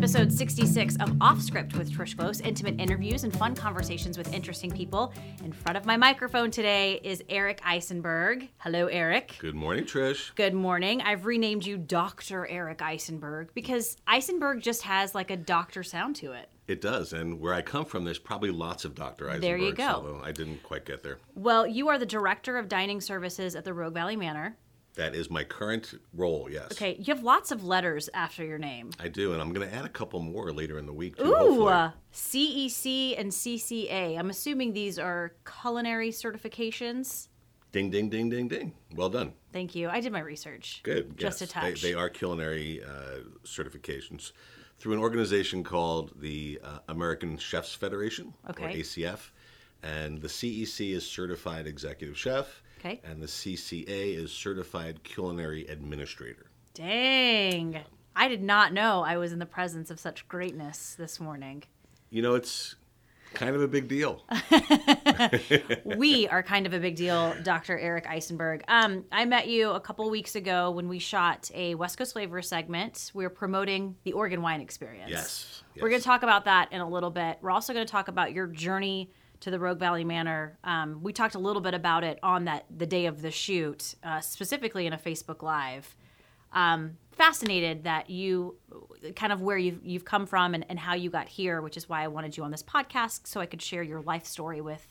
episode 66 of Off Script with Trish Close, intimate interviews and fun conversations with interesting people. In front of my microphone today is Eric Eisenberg. Hello, Eric. Good morning, Trish. Good morning. I've renamed you Dr. Eric Eisenberg because Eisenberg just has like a doctor sound to it. It does, and where I come from, there's probably lots of Dr. Eisenbergs. There you go. Although I didn't quite get there. Well, you are the director of dining services at the Rogue Valley Manor. That is my current role. Yes. Okay, you have lots of letters after your name. I do, and I'm going to add a couple more later in the week too. Ooh, hopefully. uh, CEC and CCA. I'm assuming these are culinary certifications. Ding, ding, ding, ding, ding. Well done. Thank you. I did my research. Good. Just yes. a touch. They, they are culinary uh, certifications through an organization called the uh, American Chefs Federation, or ACF. And the CEC is Certified Executive Chef. Okay. And the CCA is Certified Culinary Administrator. Dang. I did not know I was in the presence of such greatness this morning. You know, it's kind of a big deal. we are kind of a big deal, Dr. Eric Eisenberg. Um, I met you a couple weeks ago when we shot a West Coast Flavor segment. We are promoting the Oregon wine experience. Yes, We're going to talk about that in a little bit. We're also going to talk about your journey to the Rogue Valley Manor. Um, we talked a little bit about it on that the day of the shoot, uh, specifically in a Facebook Live. Um, fascinated that you kind of where you've, you've come from and, and how you got here, which is why I wanted you on this podcast so I could share your life story with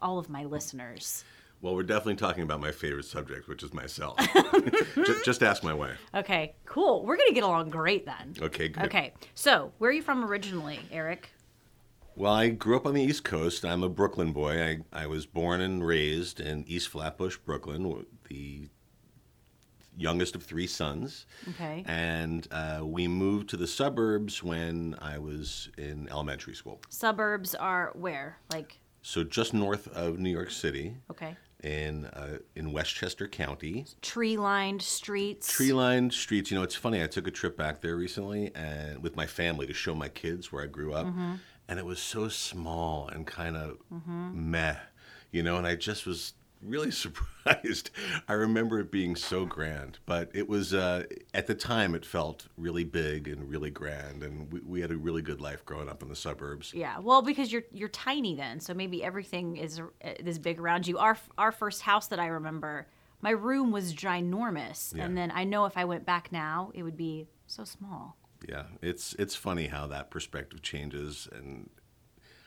all of my listeners. Well, we're definitely talking about my favorite subject, which is myself. just, just ask my wife. Okay, cool. We're going to get along great then. Okay, good. Okay, so where are you from originally, Eric? Well, I grew up on the East Coast. I'm a Brooklyn boy. I, I was born and raised in East Flatbush, Brooklyn, the youngest of three sons. Okay. And uh, we moved to the suburbs when I was in elementary school. Suburbs are where? Like, So just north of New York City, okay. in uh, in Westchester County. Tree lined streets. Tree lined streets. You know, it's funny. I took a trip back there recently and with my family to show my kids where I grew up, and it was so small and kind of meh, you know. And I just was really surprised. I remember it being so grand, but it was uh, at the time it felt really big and really grand, and we, we had a really good life growing up in the suburbs. Yeah, well, because you're you're tiny then, so maybe everything is uh, is big around you. Our our first house that I remember, my room was ginormous, Yeah. and then I know if I went back now, it would be so small. Yeah, it's it's funny how that perspective changes, and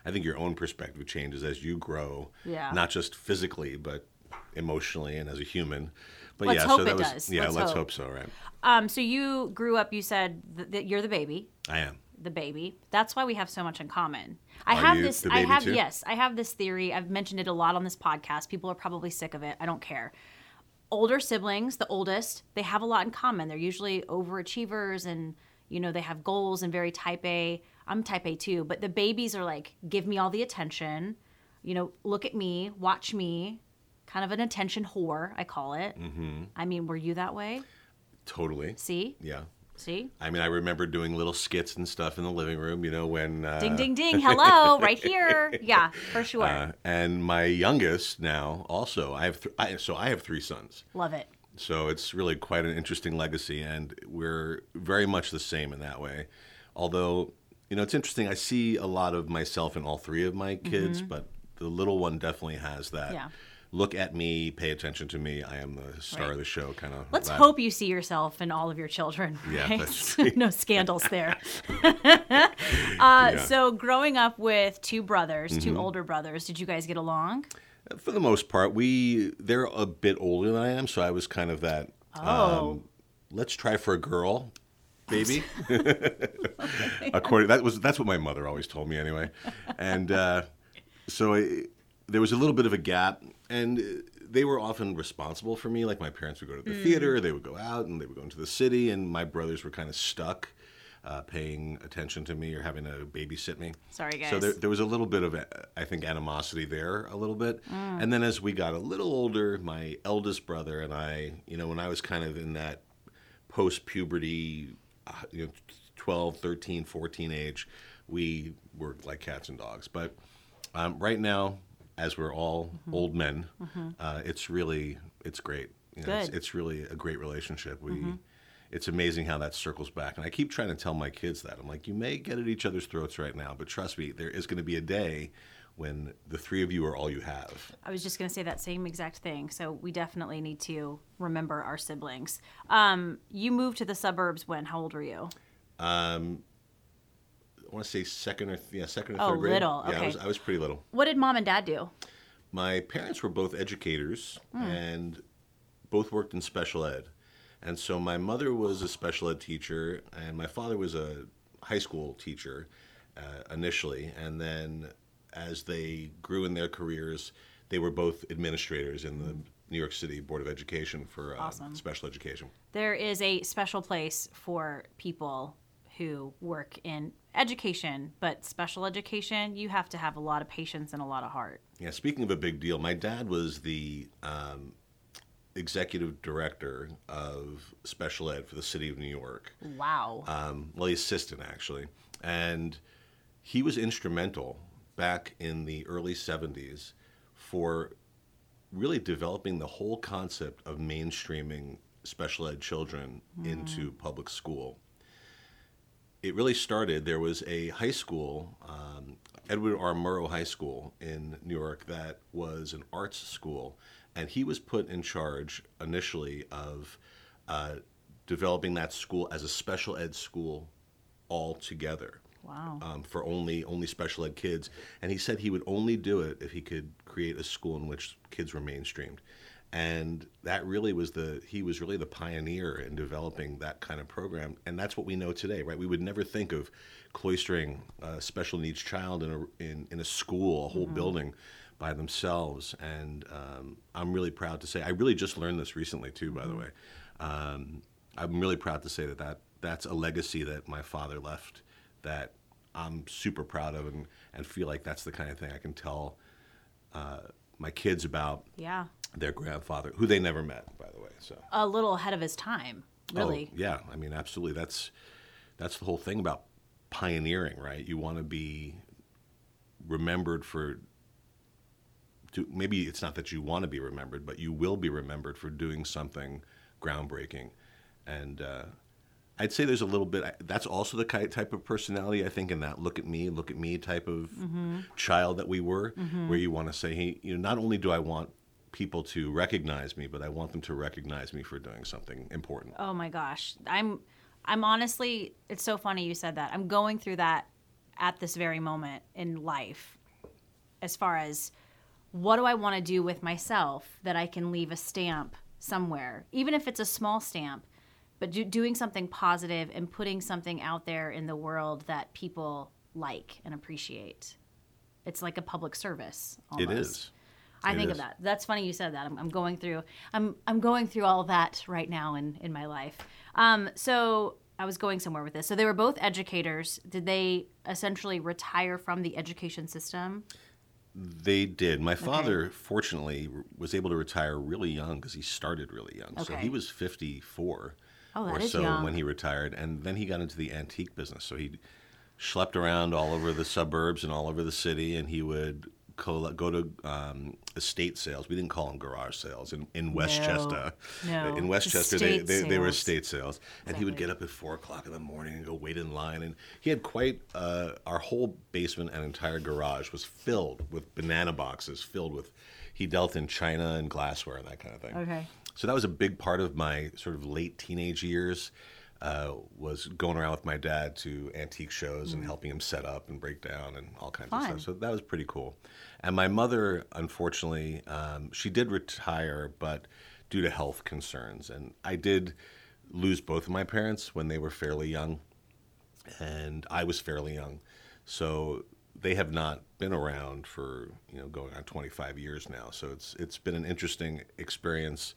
I think your own perspective changes as you grow. Yeah. Not just physically, but emotionally and as a human. But Let's yeah, hope so that it was does. yeah. Let's Let's, hope. hope. so. Right. Um, so you grew up. You said th- that you're the baby. I am. the baby. That's why we have so much in common. I Are have this I have too? yes, I have this theory. I've mentioned it a lot on this podcast. People are probably sick of it. I don't care. Older siblings, the oldest, they have a lot in common. They're usually overachievers and you know, they have goals and very type A. I'm type A too, but the babies are like give me all the attention. You know, look at me, watch me. Kind of an attention whore, I call it. Mm-hmm. I mean, were you that way? Totally. See? Yeah. See? I mean, I remember doing little skits and stuff in the living room. You know, when uh, Ding ding ding. Hello, right here. Yeah, for sure. uh, and my youngest now also. I have th- I, so I have three sons. Love it. So it's really quite an interesting legacy, and we're very much the same in that way. Although, you know, it's interesting. I see a lot of myself in all three of my kids, but the little one definitely has that. Mm-hmm. Yeah. Look at me, pay attention to me. I am the star Right. of the show, kind of. Let's hope you see yourself in all of your children. Yeah, right? right. no scandals there. uh, Yeah. Mm-hmm. So, growing up with two brothers, two older brothers, did you guys get along? For the most part, we they're a bit older than I am, so I was kind of that. Oh. Um, let's try for a girl, baby. According that was that's what my mother always told me anyway, and uh, so I, there was a little bit of a gap, and they were often responsible for me. Like my parents would go to the theater, they would go out, and they would go into the city, and my brothers were kind of stuck. Uh, paying attention to me or having to babysit me. Sorry, guys. So there, there was a little bit of, uh, I think, animosity there, a little bit. Mm. And then as we got a little older, my eldest brother and I, you know, when I was kind of in that post puberty, uh, you know, 12, 13, 14 age, we were like cats and dogs. But um, right now, as we're all Mm-hmm. old men, uh, it's really, it's great. You know, It's, Good. Mm-hmm. it's really a great relationship. We, it's amazing how that circles back. And I keep trying to tell my kids that. I'm like, you may get at each other's throats right now, but trust me, there is going to be a day when the three of you are all you have. I was just going to say that same exact thing. So we definitely need to remember our siblings. Um, you moved to the suburbs when? How old were you? Um, I want to say second or yeah, second or Oh, third grade. little, Yeah, I okay. was, I was pretty little. What did mom and dad do? My parents were both educators Hmm. and both worked in special ed. And so my mother was a special ed teacher, and my father was a high school teacher uh, initially. And then as they grew in their careers, they were both administrators in the New York City Board of Education for uh, Awesome. special education. There is a special place for people who work in education, but special education, you have to have a lot of patience and a lot of heart. Yeah, speaking of a big deal, my dad was the um, executive director of special ed for the city of New York. Wow. um, well, the assistant actually, and he was instrumental back in the early '70s for really developing the whole concept of mainstreaming special ed children into public school. It really started. There was a high school, um, Edward R. Murrow High School in New York, that was an arts school, and he was put in charge initially of uh, developing that school as a special ed school altogether wow. um, for only only special ed kids, and he said he would only do it if he could create a school in which kids were mainstreamed, and that really was the he was really the pioneer in developing that kind of program, and that's what we know today, right? We would never think of cloistering a special needs child in a in, in a school, a whole building. By themselves, and um, I'm really proud to say I really just learned this recently too. By the way, um, I'm really proud to say that, that that's a legacy that my father left that I'm super proud of and, and feel like that's the kind of thing I can tell uh, my kids about yeah. their grandfather, who they never met, by the way. So A little ahead of his time, really. Oh, yeah, I mean, absolutely. That's that's the whole thing about pioneering, right? You want to be remembered for. To, maybe it's not that you want to be remembered, but you will be remembered for doing something groundbreaking, and uh, I'd say there's a little bit. That's also the type of personality I think in that look at me, look at me type of child that we were, where you want to say, hey, you know, not only do I want people to recognize me, but I want them to recognize me for doing something important. Oh my gosh. I'm I'm honestly it's so funny you said that. I'm going through that at this very moment in life as far as what do I want to do with myself that I can leave a stamp somewhere, even if it's a small stamp, but do, doing something positive and putting something out there in the world that people like and appreciate. It's like a public service. Almost. It is. I It think is. of that. That's funny you said that. I'm, I'm going through I'm I'm going through all that right now in in my life. Um, so I was going somewhere with this. So they were both educators. Did they essentially retire from the education system? They did. My father, fortunately, was able to retire really young because he started really young. So he was 54 Oh, or so young. when he retired. And then he got into the antique business. So he schlepped around all over the suburbs and all over the city, and he would coll- go to um, estate sales. We didn't call them garage sales in, in Westchester. No. In Westchester, they, they, they were estate sales. And he would get up at 4 o'clock in the morning and go wait in line. And he had quite, uh, our whole basement and entire garage was filled with banana boxes, filled with, he dealt in china and glassware and that kind of thing. Okay. So that was a big part of my sort of late teenage years. Uh, was going around with my dad to antique shows and helping him set up and break down and all kinds Mm. Fun. of stuff. So that was pretty cool. And my mother, unfortunately, um, she did retire, but due to health concerns. And I did lose both of my parents when they were fairly young, and I was fairly young. So they have not been around for you know going on 25 years now. So it's it's been an interesting experience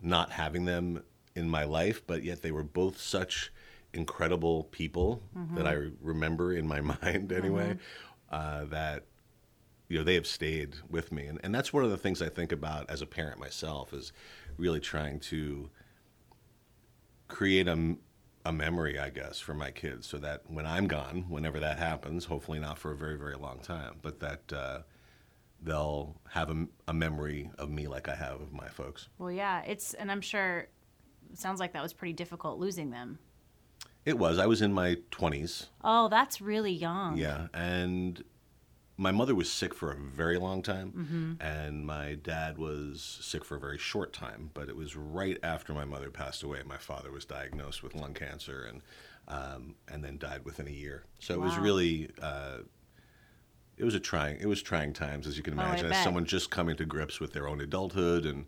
not having them in my life, but yet they were both such incredible people that I remember in my mind anyway. Uh, that you know they have stayed with me, and and that's one of the things I think about as a parent myself is really trying to create a, a memory, I guess, for my kids, so that when I'm gone, whenever that happens, hopefully not for a very very long time, but that. Uh, They'll have a, a memory of me like I have of my folks. Well, yeah, it's and I'm sure sounds like that was pretty difficult losing them. It was. I was in my 20s. Oh, that's really young. Yeah. And my mother was sick for a very long time, and my dad was sick for a very short time. But it was right after my mother passed away. My father was diagnosed with lung cancer and um, and then died within a year. So it was really. Uh, it was a trying. It was trying times, as you can Oh, imagine, as bet. someone just coming to grips with their own adulthood, and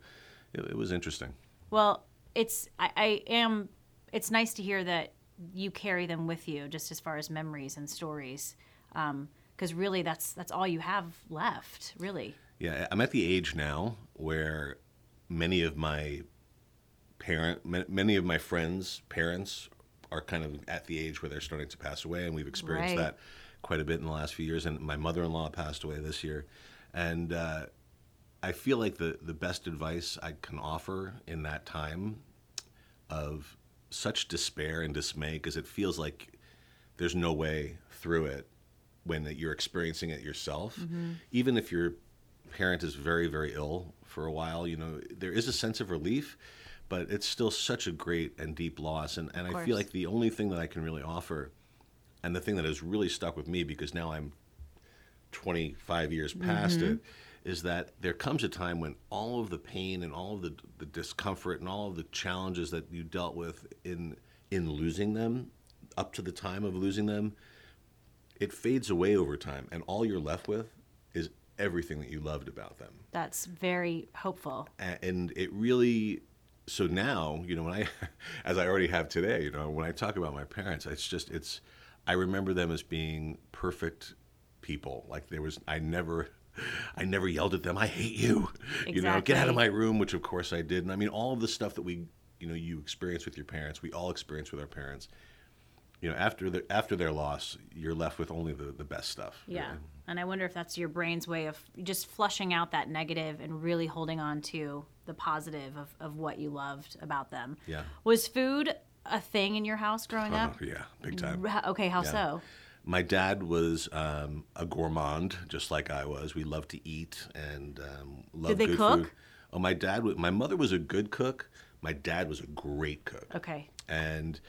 it, it was interesting. Well, it's I, I am. It's nice to hear that you carry them with you, just as far as memories and stories, because really that's that's all you have left, really. Yeah, I'm at the age now where many of my parent, many of my friends' parents are kind of at the age where they're starting to pass away, and we've experienced Right. that quite a bit in the last few years. And my mother-in-law passed away this year, and uh, I feel like the the best advice I can offer in that time of such despair and dismay, because it feels like there's no way through it when you're experiencing it yourself. Even if your parent is very, very ill for a while, you know, there is a sense of relief, but it's still such a great and deep loss. And, and I feel like the only thing that I can really offer, and the thing that has really stuck with me because now I'm 25 years past Mm-hmm. it, is that there comes a time when all of the pain and all of the, the discomfort and all of the challenges that you dealt with in in losing them, up to the time of losing them, it fades away over time, and all you're left with is everything that you loved about them. That's very hopeful. And it really, so now, you know, when I, as I already have today, you know, when I talk about my parents, it's just, it's, I remember them as being perfect people. Like there was, I never, I never yelled at them, I hate you. You know, get out of my room, which of course I did. And I mean, all of the stuff that we, you know, you experience with your parents, we all experience with our parents. You know, after the, after their loss, you're left with only the, the best stuff. Yeah. really. And I wonder if that's your brain's way of just flushing out that negative and really holding on to the positive of, of what you loved about them. Yeah. Was food a thing in your house growing oh, up? Oh, yeah, big time. Okay, how Yeah. so? My dad was um, a gourmand, just like I was. We loved to eat and um, loved they good cook? food. Oh, my dad. My mother was a good cook. My dad was a great cook. Okay. And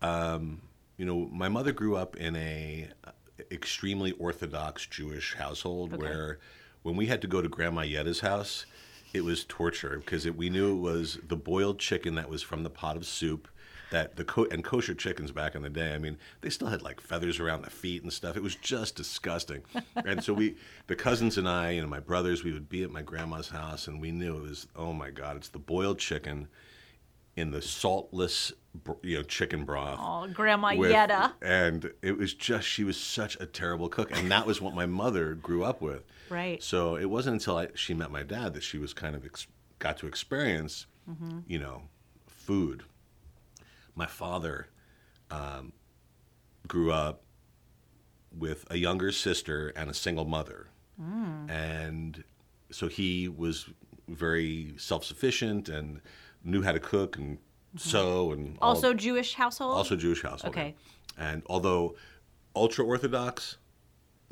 um, you know, my mother grew up in a uh, extremely orthodox Jewish household Okay. where, when we had to go to Grandma Yetta's house, it was torture because it, we knew it was the boiled chicken that was from the pot of soup. That the co- and kosher chickens back in the day, I mean, they still had like feathers around the feet and stuff. It was just disgusting. and so we, the cousins and I, and my brothers, we would be at my grandma's house, and we knew it was, oh my God, it's the boiled chicken in the saltless, you know, chicken broth. Oh, Grandma with- Yetta. And it was just, she was such a terrible cook. And that was what my mother grew up with. Right. So it wasn't until I, she met my dad that she was kind of ex- got to experience, Mm-hmm. you know, food. My father um, grew up with a younger sister and a single mother. Mm. And so he was very self sufficient and knew how to cook and sew and all- Also Jewish household? also Jewish household. Okay. yeah. And although ultra Orthodox,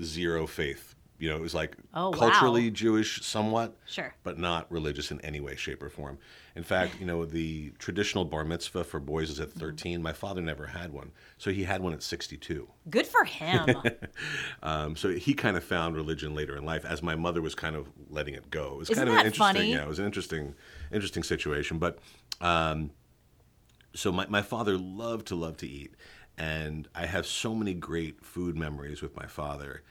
zero faith. You know, it was like Oh, wow. culturally Jewish somewhat, Sure. but not religious in any way, shape, or form. In fact, you know, the traditional bar mitzvah for boys is at Mm-hmm. 13. My father never had one. So he had one at 62. Good for him. Um, so he kind of found religion later in life, as my mother was kind of letting it go. It was Isn't kind of that interesting. funny? Yeah, it was an interesting, interesting situation. But um, so my, my father loved to love to eat, and I have so many great food memories with my father.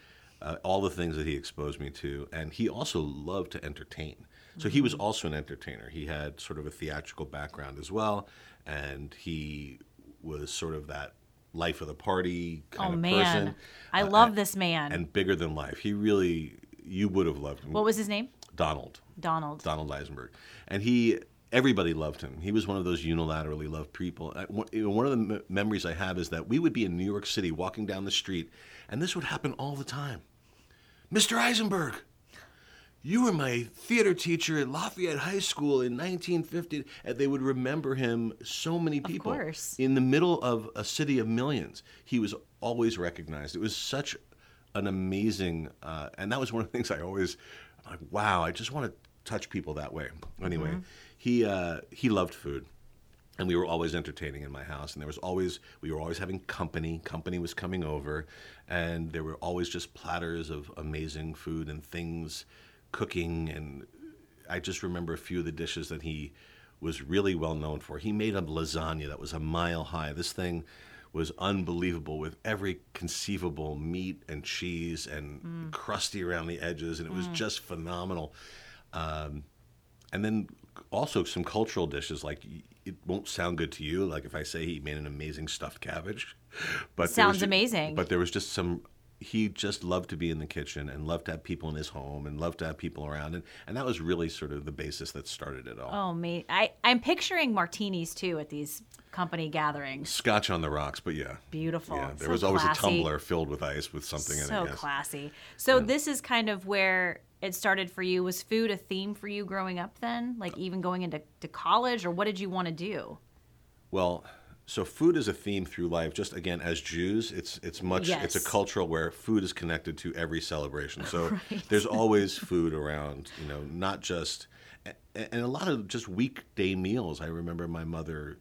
Uh, all the things that he exposed me to, and he also loved to entertain. So he was also an entertainer. He had sort of a theatrical background as well, and he was sort of that life of the party kind of. oh of man. person I Uh, love and- this man. and bigger than life. He really, you would have loved him. what was his name? Donald? Donald. Donald Eisenberg, and he, everybody loved him. He was one of those unilaterally loved people. I- one- One of the me- memories I have is that we would be in New York City walking down the street, and this would happen all the time. Mr. Eisenberg, you were my theater teacher at Lafayette High School in 1950. And they would remember him, so many people. course. In the middle of a city of millions, he was always recognized. It was such an amazing, uh, and that was one of the things I always, I'm like, wow, I just want to touch people that way. Anyway, he, uh, he loved food. and we were always entertaining in my house and there was always we were always having company company was coming over and there were always just platters of amazing food and things cooking and i just remember a few of the dishes that he was really well known for. He made a lasagna that was a mile high. This thing was unbelievable with every conceivable meat and cheese and crusty around the edges and it was just phenomenal. Um, and then also some cultural dishes like it won't sound good to you like if i say he made an amazing stuffed cabbage but Sounds ju- amazing. but there was just some he just loved to be in the kitchen and loved to have people in his home and loved to have people around and, and that was really sort of the basis that started it all Oh, me. I, I'm picturing martinis too at these company gatherings. scotch on the rocks but yeah Beautiful. yeah there So was always classy. a tumbler filled with ice with something in So it yes. classy. So this is kind of where it started for you. Was food a theme for you growing up then? Like even going into to college, or what did you want to do? Well, so food is a theme through life. Just again, as Jews, it's it's much it's a cultural where food is connected to every celebration. So there's always food around. You know, not just and a lot of just weekday meals. I remember my mother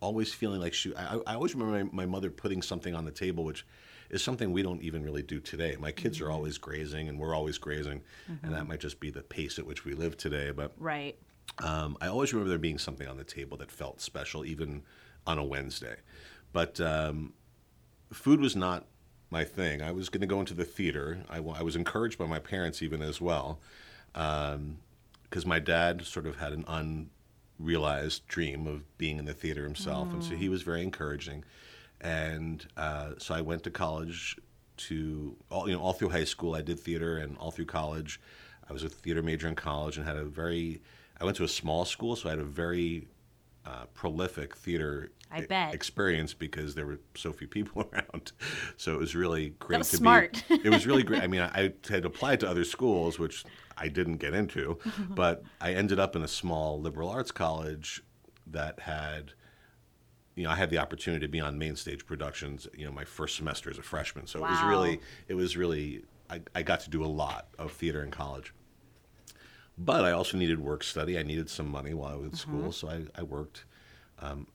always feeling like she. I, I always remember my, my mother putting something on the table, which is something we don't even really do today. My kids are mm-hmm. always grazing, and we're always grazing, and that mm-hmm. might just be the pace at which we live today. But Right. Um, I always remember there being something on the table that felt special, even on a Wednesday. But um, food was not my thing. I was going to go into the theater. I, I was encouraged by my parents even as well, because my dad sort of had an unrealized dream of being in the theater himself, and so he was very encouraging. And uh, so I went to college to all you know all through high school. I did theater, and all through college, I was a theater major in college, and had a very. I went to a small school, so I had a very uh, prolific theater I bet. experience because there were so few people around. So it was really great was to smart. be. It was really great. I mean, I, I had applied to other schools, which I didn't get into, but I ended up in a small liberal arts college that had. You know, I had the opportunity to be on main stage productions. You know, my first semester as a freshman, so it was really, it was really, I, I got to do a lot of theater in college. But I also needed work study. I needed some money while I was at school, so I, I worked. Um,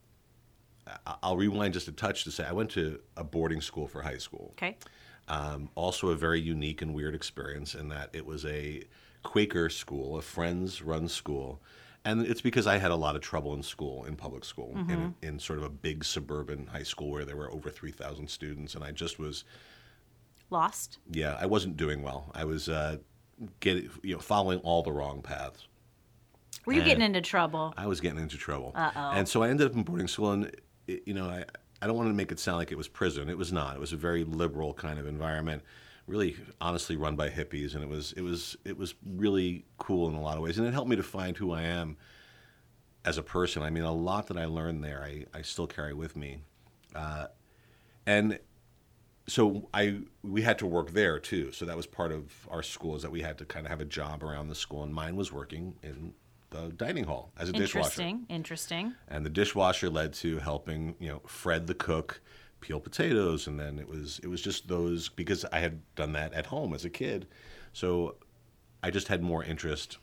I'll rewind just a touch to say I went to a boarding school for high school. Okay. Um, also, a very unique and weird experience in that it was a Quaker school, a friends run school. And it's because I had a lot of trouble in school, in public school, in, in sort of a big suburban high school where there were over 3,000 students. And I just was Lost. yeah, I wasn't doing well. I was uh, getting, you know, following all the wrong paths. Were you And- getting into trouble? I was getting into trouble. Uh-oh. And so I ended up in boarding school, and it, you know, I I don't want to make it sound like it was prison. It was not. It was a very liberal kind of environment, really, honestly, run by hippies, and it was it was it was really cool in a lot of ways, and it helped me to find who I am as a person. I mean, a lot that I learned there, I I still carry with me, uh, and so I we had to work there too. So that was part of our school is that we had to kind of have a job around the school, and mine was working in the dining hall as a dishwasher. Interesting. Interesting. And the dishwasher led to helping you know Fred the cook peel potatoes, and then it was it was just those because I had done that at home as a kid, so I just had more interest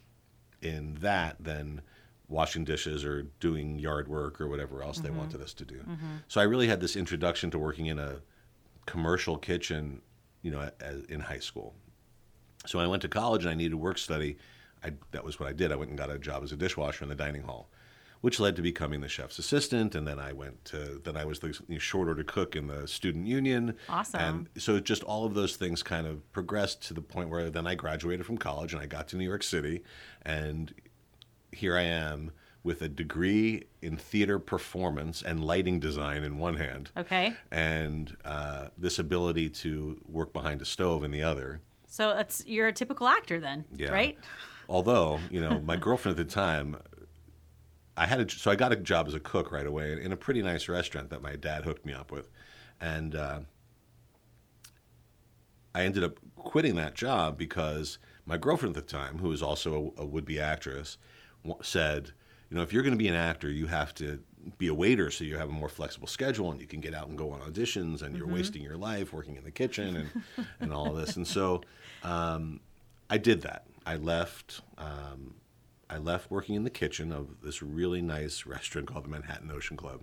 in that than washing dishes or doing yard work or whatever else they mm-hmm. wanted us to do. Mm-hmm. So I really had this introduction to working in a commercial kitchen, you know, a- in high school. So when I went to college and I needed work study, I, that was what I did. I went and got a job as a dishwasher in the dining hall, which led to becoming the chef's assistant. And then I went to, then I was the short order cook in the student union. Awesome. And so just all of those things kind of progressed to the point where then I graduated from college and I got to New York City. And here I am with a degree in theater performance and lighting design in one hand Okay. and uh, this ability to work behind a stove in the other. So it's you're a typical actor then, Yeah. right? Although, you know, my girlfriend at the time, I had a, so I got a job as a cook right away in a pretty nice restaurant that my dad hooked me up with, and uh, I ended up quitting that job because my girlfriend at the time, who was also a, a would-be actress, said, you know, if you're going to be an actor, you have to be a waiter so you have a more flexible schedule and you can get out and go on auditions and you're wasting your life working in the kitchen and, and all this. And so um, I did that. I left. Um, I left working in the kitchen of this really nice restaurant called the Manhattan Ocean Club,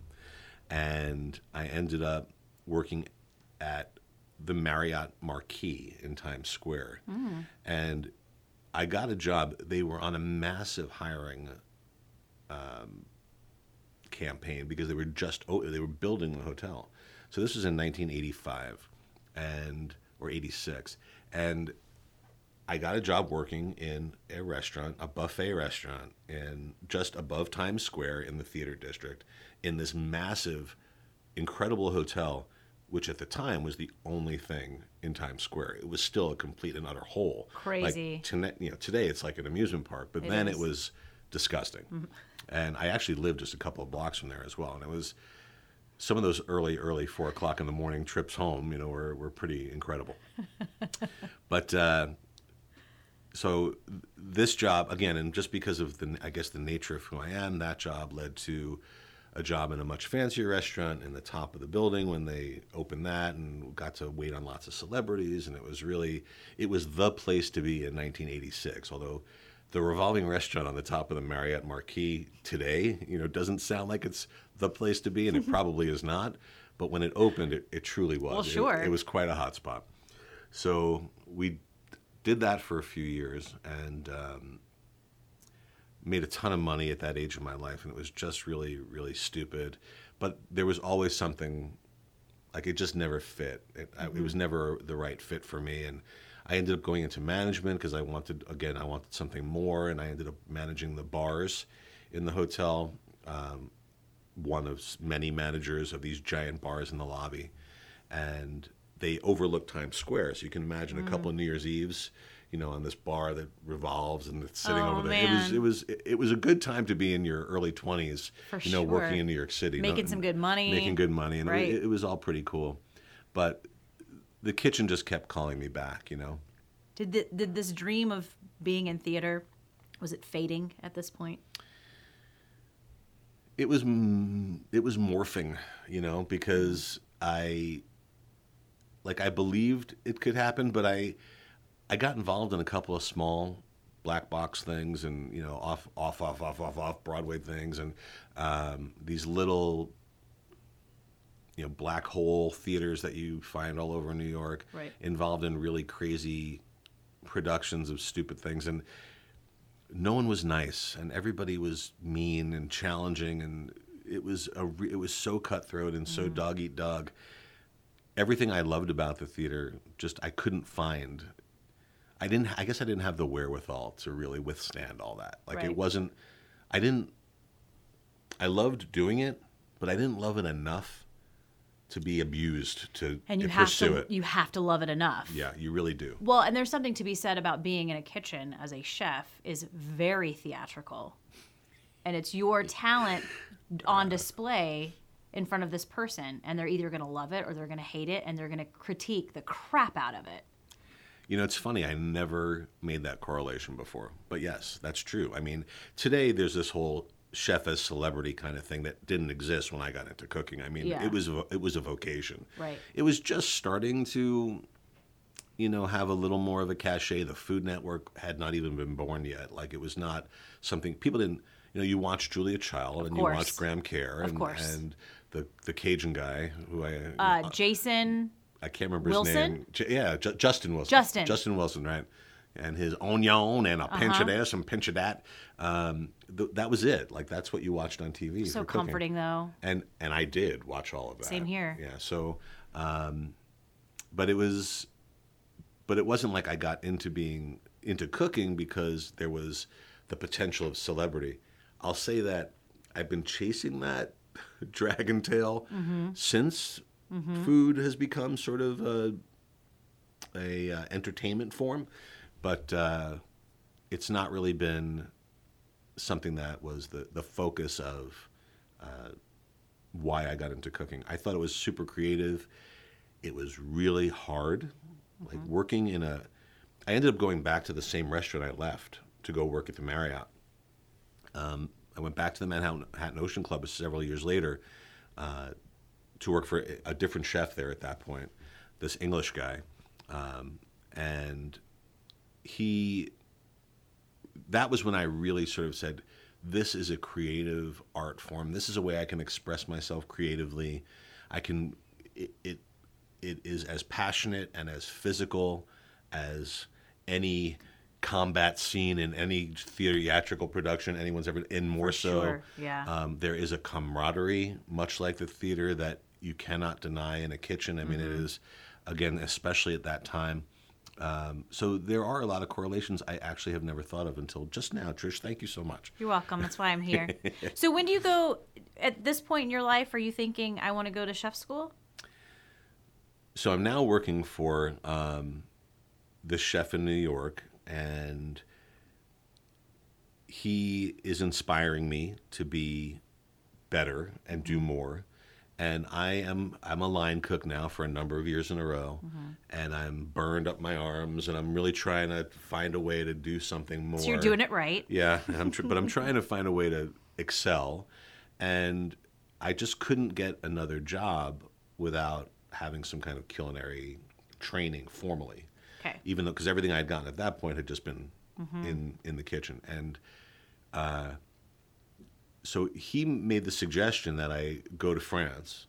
and I ended up working at the Marriott Marquis in Times Square, and I got a job. They were on a massive hiring um, campaign because they were just oh, they were building the hotel. So this was in 1985 and or 86 and I got a job working in a restaurant, a buffet restaurant in just above Times Square in the theater district in this massive incredible hotel which at the time was the only thing in Times Square. It was still a complete and utter hole. Crazy. Like, to, you know, today it's like an amusement park, but It then is. it was disgusting. And I actually lived just a couple of blocks from there as well. And it was some of those early, early four o'clock in the morning trips home, you know, were, were pretty incredible. but uh, so this job, again, and just because of the, I guess, the nature of who I am, that job led to a job in a much fancier restaurant in the top of the building when they opened that and got to wait on lots of celebrities. And it was really, it was the place to be in 1986. Although the revolving restaurant on the top of the Marriott Marquis today, you know, doesn't sound like it's the place to be, and it probably is not. But when it opened, it, it truly was. Well, It- sure. it was quite a hot spot. So we did that for a few years and um, made a ton of money at that age of my life, and it was just really, really stupid. But there was always something like it just never fit. It, I, it was never the right fit for me, and I ended up going into management because I wanted again I wanted something more, and I ended up managing the bars in the hotel. Um, one of many managers of these giant bars in the lobby, and they overlook Times Square. So you can imagine a couple of New Year's Eves, you know, on this bar that revolves and it's sitting Oh, over there. It was it was it was a good time to be in your early twenties, you know, working in New York City, Making some good money. making good money, and Right. it, it was all pretty cool. But the kitchen just kept calling me back, you know. Did th- did this dream of being in theater was it fading at this point? it was it was morphing, you know, because I like I believed it could happen, but I I got involved in a couple of small black box things and you know off off off off off off Broadway things and um, these little you know black hole theaters that you find all over New York Right. involved in really crazy productions of stupid things. And no one was nice and everybody was mean and challenging and it was a re- it was so cutthroat and so dog eat dog everything i loved about the theater just i couldn't find. I didn't i guess i didn't have the wherewithal to really withstand all that. Like Right. it wasn't i didn't i loved doing it but i didn't love it enough to be abused to And you to have pursue to it you have to love it enough. yeah you really do Well, and there's something to be said about being in a kitchen as a chef is very theatrical. And it's your talent on display in front of this person and they're either going to love it or they're going to hate it and they're going to critique the crap out of it. You know, it's funny. I never made that correlation before, but yes, that's true. I mean, today there's this whole chef as celebrity kind of thing that didn't exist when I got into cooking. I mean, Yeah. it was a, it was a vocation. Right. It was just starting to, you know, have a little more of a cachet. The Food Network had not even been born yet. Like it was not something people didn't. You know, you watch Julia Child and you course. watch Graham Kerr Of and, and the the Cajun guy who I Uh, Jason I can't remember Wilson? his name. J- yeah, Ju- Justin Wilson. Justin. Justin Wilson, right? And his onion and a pinch Uh-huh. of this and pinch of that. Um, th- that was it. Like that's what you watched on TV. so for cooking. comforting though. And and I did watch all of that. Same here. Yeah. So, um, but it was, but it wasn't like I got into being into cooking because there was the potential of celebrity. I'll say that I've been chasing that dragon tail since food has become sort of a, a uh, entertainment form, but uh, it's not really been something that was the, the focus of uh, why I got into cooking. I thought it was super creative. It was really hard. Like working in a, I ended up going back to the same restaurant I left to go work at the Marriott. Um, I went back to the Manhattan Manhattan Ocean Club several years later uh, to work for a different chef there at that point, this English guy, um, and he that was when I really sort of said, this is a creative art form. This is a way I can express myself creatively. I can it it, it is as passionate and as physical as any combat scene in any theatrical production anyone's ever in more so sure, yeah. um, there is a camaraderie much like the theater that you cannot deny in a kitchen i mean it is again especially at that time um, so there are a lot of correlations i actually have never thought of until just now trish thank you so much You're welcome. That's why I'm here. so when do you go at this point in your life? Are you thinking I want to go to chef school? so I'm now working for um, the chef in New York, and he is inspiring me to be better and do more. And I am I'm a line cook now for a number of years in a row, and I'm burned up my arms, and I'm really trying to find a way to do something more. So you're doing it right. Yeah, I'm tr- but I'm trying to find a way to excel, and I just couldn't get another job without having some kind of culinary training formally. Okay. Even though, because everything I had gotten at that point had just been in in the kitchen, and uh, so he made the suggestion that I go to France,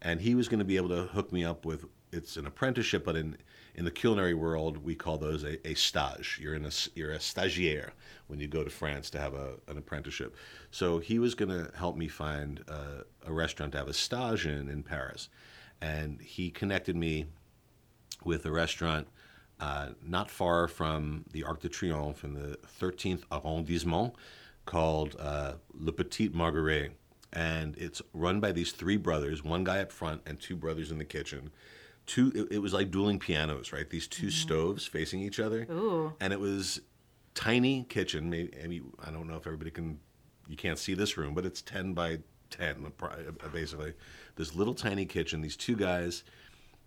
and he was going to be able to hook me up with it's an apprenticeship, but in in the culinary world we call those a, a stage. You're in a you're a stagiaire when you go to France to have a, an apprenticeship. So he was going to help me find uh, a restaurant to have a stage in in Paris, and he connected me with a restaurant uh, not far from the Arc de Triomphe in the 13th arrondissement called uh, Le Petit Marguerite. And it's run by these three brothers, one guy up front and two brothers in the kitchen. Two, it, it was like dueling pianos, right? These 2 stoves facing each other. Ooh. And it was tiny kitchen. Maybe, maybe I don't know if everybody can, you can't see this room, but it's 10 by 10, uh, basically. This little tiny kitchen, these two guys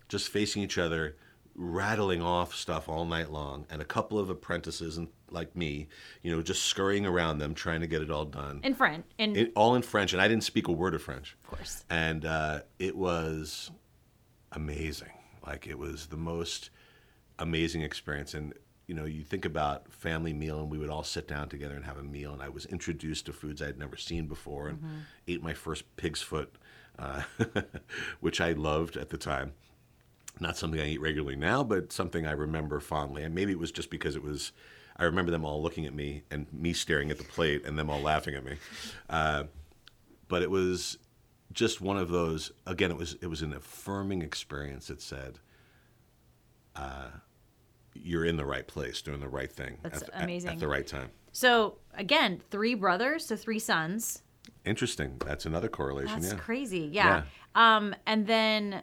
just facing each other, rattling off stuff all night long, and a couple of apprentices and like me, you know, just scurrying around them trying to get it all done. In French. In all in French, and I didn't speak a word of French. of course. And uh, it was amazing. Like it was the most amazing experience. And you know, you think about family meal, and we would all sit down together and have a meal. And I was introduced to foods i had never seen before, and ate my first pig's foot, uh, which I loved at the time. Not something I eat regularly now, but something I remember fondly. And maybe it was just because it was. I remember them all looking at me and me staring at the plate, and them all laughing at me. Uh, but it was just one of those again it was it was an affirming experience that said uh, you're in the right place doing the right thing That's at, the- at- amazing. at the right time So again, three brothers to three sons. interesting that's another correlation That's yeah crazy. Yeah. Um, and then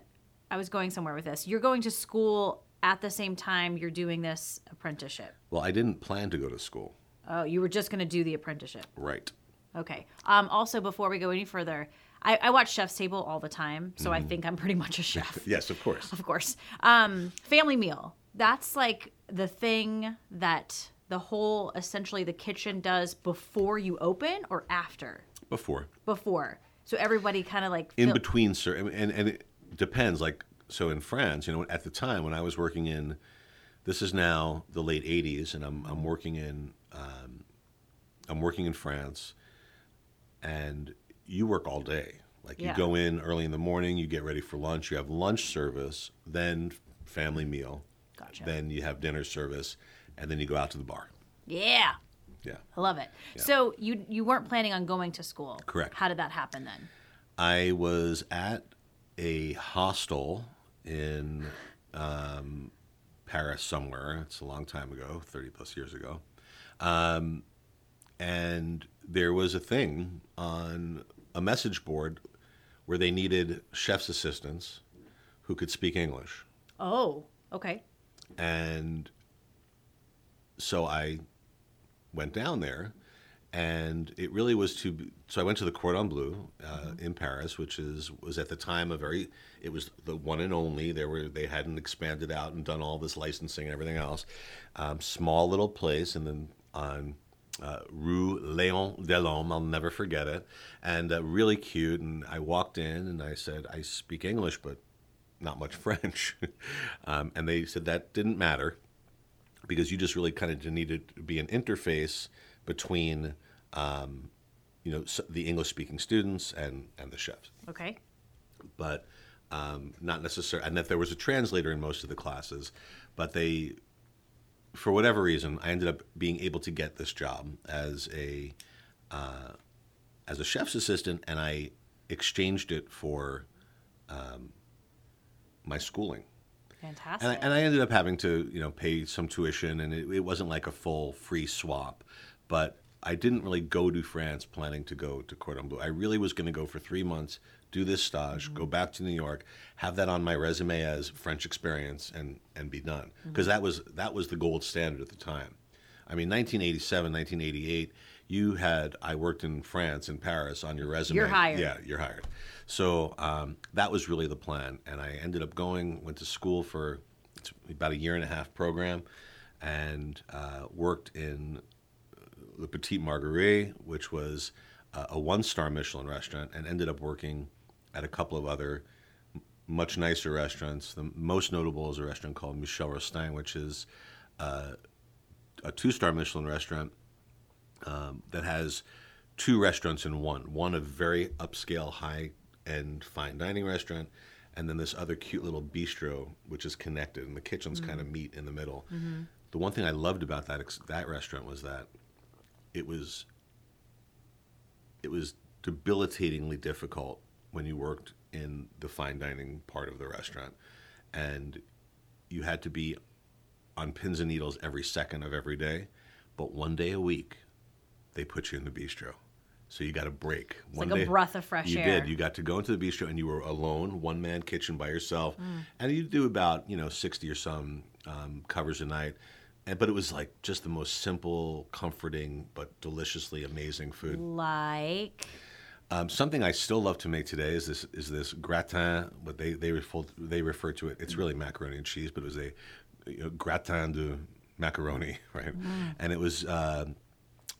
I was going somewhere with this. You're going to school at the same time you're doing this apprenticeship. well i didn't plan to go to school Oh, you were just going to do the apprenticeship. right Okay. Um, also, before we go any further, I, I watch Chef's Table all the time, so I think I'm pretty much a chef. yes of course of course. Um, family meal. That's like the thing that the whole essentially the kitchen does before you open or after. before Before. So everybody kind of like in feel- between sir and and it depends like so in france you know at the time when i was working in this is now the late 80s and i'm, I'm working in um, i'm working in france and you work all day like you go in early in the morning you get ready for lunch you have lunch service then family meal Gotcha. then you have dinner service and then you go out to the bar Yeah. yeah I love it. So you you weren't planning on going to school. Correct. How did that happen then? I was at a hostel in um, Paris somewhere. It's a long time ago, 30 plus years ago. Um, and there was a thing on a message board where they needed chef's assistants who could speak English. Oh, okay. And so I went down there, and it really was to. So I went to the Cordon Bleu uh, in Paris, which is was at the time a very. It was the one and only. There were they hadn't expanded out and done all this licensing and everything else. Um, small little place, and then on. Uh, Rue Léon Delhomme, I'll never forget it, and uh, really cute. And I walked in and I said, "I speak English, but not much French," um, and they said that didn't matter because you just really kind of needed to be an interface between, um, you know, s- the English speaking students and and the chefs Okay. but um, not necessarily. And that there was a translator in most of the classes, but they, for whatever reason, I ended up being able to get this job as a uh, as a chef's assistant, and I exchanged it for um, my schooling. Fantastic. And I, and I ended up having to, you know, pay some tuition, and it, it wasn't like a full free swap. But I didn't really go to France planning to go to Cordon Bleu. I really was going to go for three months, do this stage, go back to New York, have that on my resume as French experience, and and be done. Because that was that was the gold standard at the time. I mean, 1987, 1988, you had I worked in France in Paris on your resume. You're hired. Yeah, you're hired. So um, that was really the plan, and I ended up going, went to school for it's about a year and a half program, and uh, worked in Le Petit Marguerite, which was uh, a one-star Michelin restaurant, and ended up working at a couple of other m- much nicer restaurants. The most notable is a restaurant called Michel Rostang, which is uh, a two-star Michelin restaurant um, that has two restaurants in one. One a very upscale, high-end fine dining restaurant, and then this other cute little bistro, which is connected, and the kitchens kind of meet in the middle. The one thing I loved about that ex- that restaurant was that it was it was debilitatingly difficult when you worked in the fine dining part of the restaurant, and you had to be on pins and needles every second of every day. But one day a week, they put you in the bistro. So you got a break. It's one like day, a breath of fresh you air. did. You got to go into the bistro and you were alone, one man kitchen by yourself, Mm. and you do about you know sixty or some um, covers a night. And, but it was like just the most simple, comforting, but deliciously amazing food. like Um, something I still love to make today is this is this gratin, but they they refer they refer to it. It's really macaroni and cheese, but it was a you know, gratin de macaroni, right? And it was uh,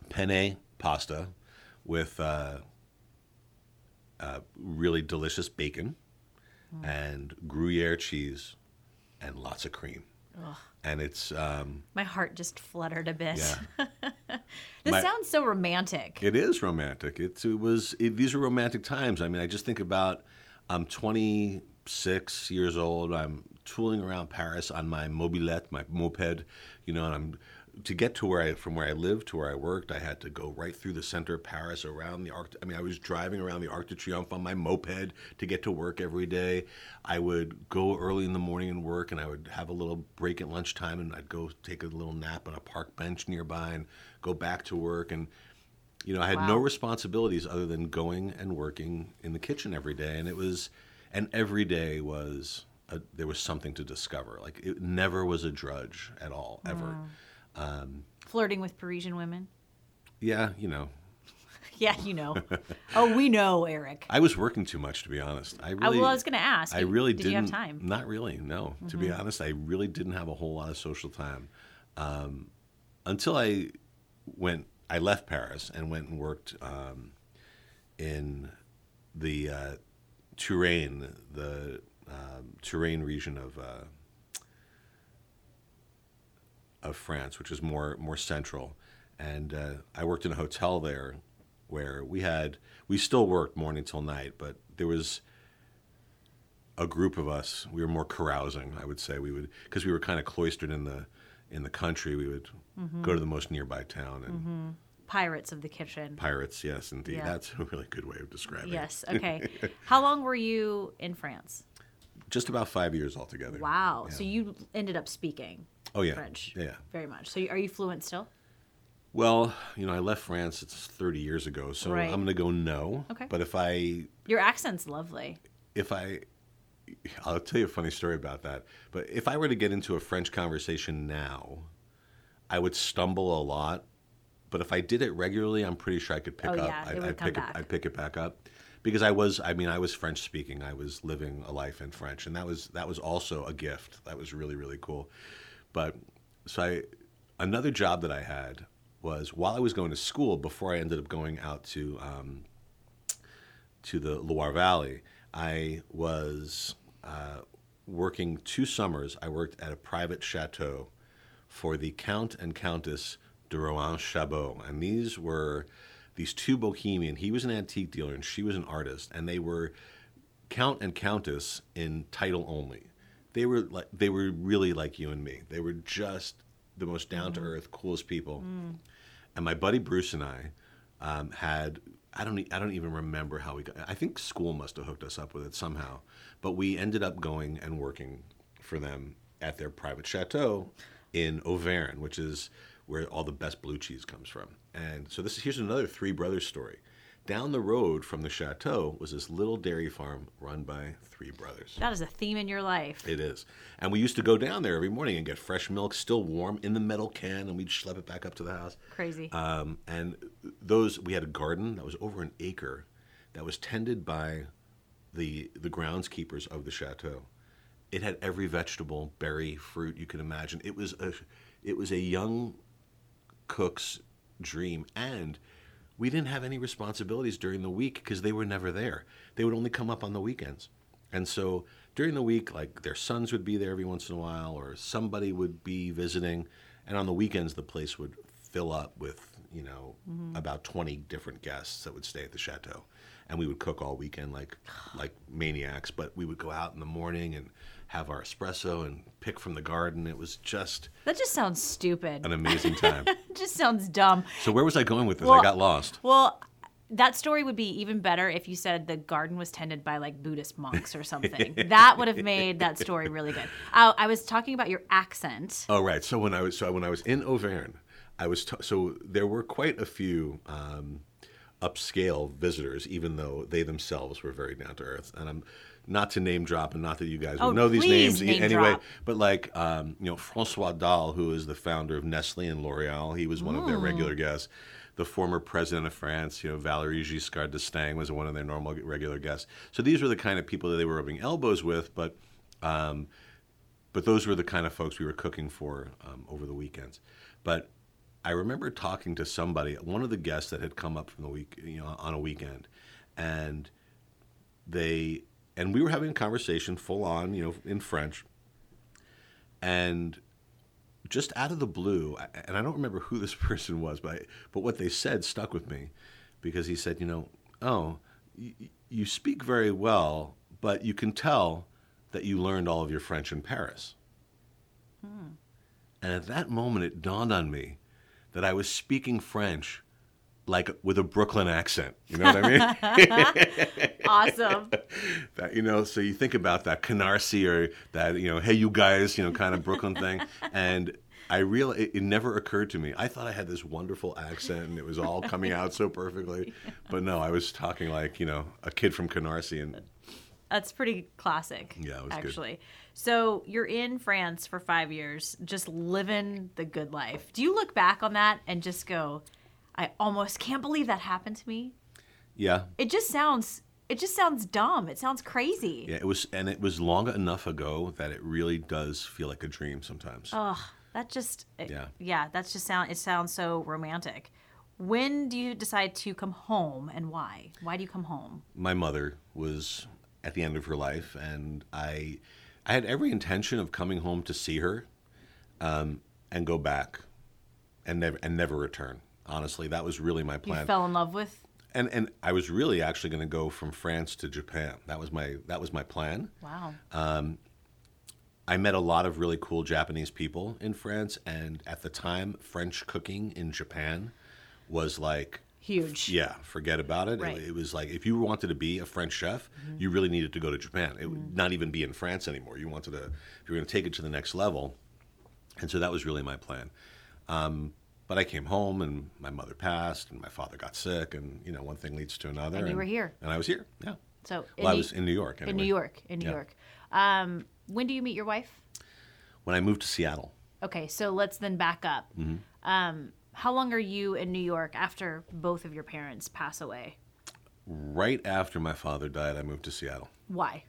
penne pasta with uh, uh, really delicious bacon and Gruyere cheese and lots of cream. And it's um, my heart just fluttered a bit. yeah. This My- sounds so romantic. It is romantic. It's, it was it, these are romantic times. I mean, I just think about I'm 26 years old. I'm tooling around Paris on my Mobylette, my moped, you know, and I'm to get to where I from where I lived to where I worked. I had to go right through the center of Paris, around the Arc. I mean, I was driving around the Arc de Triomphe on my moped to get to work every day. I would go early in the morning and work, and I would have a little break at lunchtime, and I'd go take a little nap on a park bench nearby, and go back to work and you know, I had no responsibilities other than going and working in the kitchen every day, and it was, and every day was a, there was something to discover. Like it never was a drudge at all, ever. Flirting with Parisian women. Yeah, you know, Yeah, you know. oh, we know, Eric. I was working too much to be honest. I I, really, well, I was going to ask. I really did didn't. you have time? Mm-hmm. Not really. No, to be honest, I really didn't have a whole lot of social time um, until I went. I left Paris and went and worked um, in the uh, Touraine, the um, Touraine region of uh, of France, which is more more central. And uh, I worked in a hotel there, where we had we still worked morning till night, but there was a group of us. We were more carousing, I would say. We would because we were kind of cloistered in the in the country. We would go to the most nearby town and Pirates of the kitchen. pirates. Yes, indeed, Yeah. that's a really good way of describing. it. Yes. Okay. How long were you in France? Just about five years altogether. Wow. Yeah. So you ended up speaking oh yeah, French. Yeah. Very much. So are you fluent still? Well, you know, I left France. It's 30 years ago, so Right. I'm going to go no. Okay. But if I Your accent's lovely. if I, I'll tell you a funny story about that. But if I were to get into a French conversation now, I would stumble a lot. But if I did it regularly, I'm pretty sure I could pick Oh, up. yeah, it I'd, would I'd come pick back. it. I'd pick it back up because I was. I mean, I was French speaking. I was living a life in French, and that was that was also a gift. That was really really cool. But so I, another job that I had was while I was going to school before I ended up going out to um, to the Loire Valley, I was uh, working two summers. I worked at a private chateau for the Count and Countess de Rohan Chabot. And these were these two bohemian. He was an antique dealer and she was an artist. And they were Count and Countess in title only. They were like they were really like you and me. They were just the most down to earth, coolest people. And my buddy Bruce and I um, had I don't I don't even remember how we got. I think school must have hooked us up with it somehow. But we ended up going and working for them at their private chateau in Auvergne, which is where all the best blue cheese comes from. And so this is here's another three brothers story. Down the road from the chateau was this little dairy farm run by three brothers. That is a theme in your life. It is. And we used to go down there every morning and get fresh milk, still warm, in the metal can, and we'd schlep it back up to the house. Crazy. Um, and those, we had a garden that was over an acre that was tended by the, the groundskeepers of the chateau. It had every vegetable, berry, fruit you could imagine. It was a, it was a young cook's dream. And we didn't have any responsibilities during the week because they were never there. They would only come up on the weekends. And so during the week, like their sons would be there every once in a while, or somebody would be visiting. And on the weekends, the place would fill up with, you know, mm-hmm. about 20 different guests that would stay at the chateau. And we would cook all weekend like like maniacs, but we would go out in the morning and have our espresso and pick from the garden. It was just that just sounds stupid. an amazing time. Just sounds dumb. so where was I going with this? Well- I got lost. Well, that story would be even better if you said the garden was tended by like Buddhist monks or something. that would have made that story really good. I, I was talking about your accent. Oh right. So when I was so when I was in Auvergne, I was t- so there were quite a few um, upscale visitors, even though they themselves were very down to earth. And I'm not to name drop, and not that you guys would Oh, know these names name anyway. drop. But like um, you know, Francois Dalle, who is the founder of Nestle and L'Oreal, he was one of their Mm. regular guests. The former president of France, you know, Valéry Giscard d'Estaing, was one of their normal regular guests. So these were the kind of people that they were rubbing elbows with, but. Um, but those were the kind of folks we were cooking for um, over the weekends. But I remember talking to somebody, one of the guests that had come up from the week, you know, on a weekend, and they and we were having a conversation full on, you know, in French, and just out of the blue, and I don't remember who this person was, but I, but what they said stuck with me, because he said, you know, oh, y- you speak very well, but you can tell that you learned all of your French in Paris. Hmm. And at that moment, it dawned on me that I was speaking French like with a Brooklyn accent. You know what I mean? Awesome. that, you know, so you think about that Canarsie or that, you know, hey, you guys, you know, kind of Brooklyn thing. And I real it, it never occurred to me. I thought I had this wonderful accent and it was all coming out so perfectly. But no, I was talking like, you know, a kid from Canarsie. And That's pretty classic. Yeah, was good. actually. So you're in France for five years, just living the good life. Do you look back on that and just go, I almost can't believe that happened to me? yeah, It just sounds it just sounds dumb. It sounds crazy. yeah, it was, and it was long enough ago that it really does feel like a dream sometimes. Ugh, that just it- Yeah. yeah, that's just sound it sounds so romantic. When do you decide to come home and why? Why do you come home? my mother was at the end of her life, and I, I had every intention of coming home to see her, um, and go back, and never and never return. Honestly, that was really my You plan. fell in love with and and I was really actually going to go from France to Japan. That was my that was my plan. wow. I met a lot of really cool Japanese people in France, and at the time, French cooking in Japan was like Huge. Yeah, forget about it. Right. Mm-hmm. it. It was like if you wanted to be a French chef, you really needed to go to Japan. It would not even be in France anymore. You wanted to, if you were going to take it to the next level. And so that was really my plan. Um, but I came home and my mother passed and my father got sick and, you know, one thing leads to another. And you were here. And I was here, yeah. So Well, I was in New York in. New York. In New Yeah. York. Um, when do you meet your wife? When I moved to Seattle. Okay, so let's then back up. Mm-hmm. Um, how long are you in New York after both of your parents pass away? Right after my father died, I moved to Seattle. Why?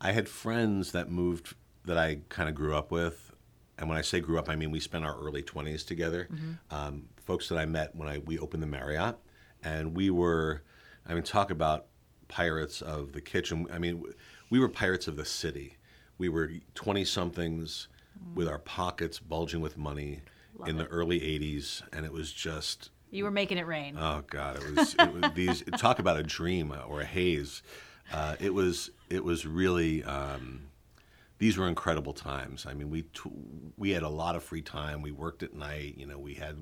I had friends that moved that I kind of grew up with, and when I say grew up, I mean we spent our early twenties together. Um, folks that I met when I we opened the Marriott, and we were, I mean, talk about pirates of the kitchen. I mean, we were pirates of the city. We were twenty somethings with our pockets bulging with money Love in the early 80s and it was just You were making it rain. Oh God, it was, it was these. Talk about a dream or a haze. Uh, it was. It was really. Um, these were incredible times. I mean, we t- we had a lot of free time. We worked at night. You know, we had.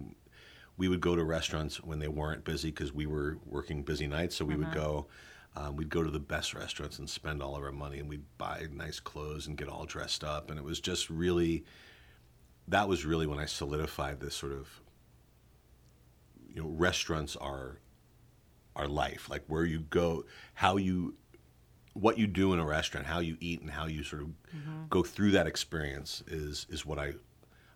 We would go to restaurants when they weren't busy because we were working busy nights. So we would go. Um, we'd go to the best restaurants and spend all of our money, and we'd buy nice clothes and get all dressed up. And it was just really. That was really when I solidified this sort of you know restaurants are are life like where you go how you what you do in a restaurant how you eat and how you sort of go through that experience is is what i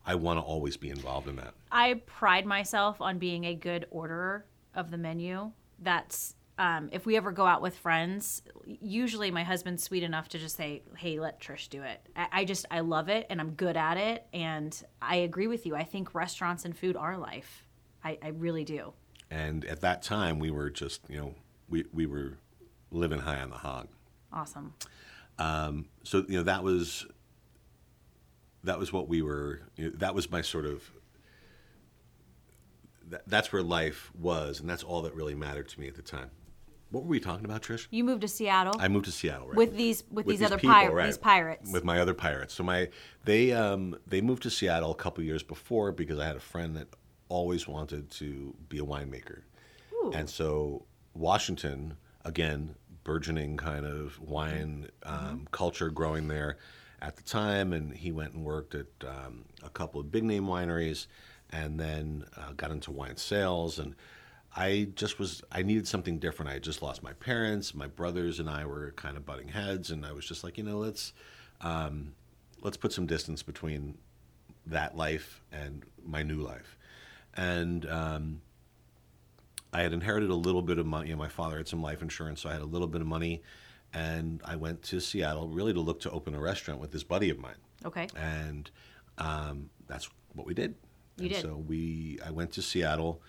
i want to always be involved in that I pride myself on being a good orderer of the menu. That's um, if we ever go out with friends, usually my husband's sweet enough to just say, "Hey, let Trish do it." I, I just I love it and I'm good at it, and I agree with you. I think restaurants and food are life. I, I really do. and at that time we were just you know we we were living high on the hog Awesome. so you know that was that was what we were you know, that was my sort of that, that's where life was and that's all that really mattered to me at the time what were we talking about trish You moved to Seattle i moved to seattle right with these with, these, other people, pirates. right. These pirates. with my other pirates so my they um they moved to seattle a couple years before because i had a friend that always wanted to be a winemaker Ooh. and so washington again burgeoning kind of wine um, culture growing there at the time and he went and worked at um, a couple of big name wineries and then uh, got into wine sales and I just was I needed something different. I had just lost my parents, my brothers and I were kind of butting heads, and I was just like, you know, let's um, let's put some distance between that life and my new life. And um, I had inherited a little bit of money. You know, my father had some life insurance, so I had a little bit of money, and I went to Seattle really to look to open a restaurant with this buddy of mine okay. and um, that's what we did. You and did. So we, I went to Seattle.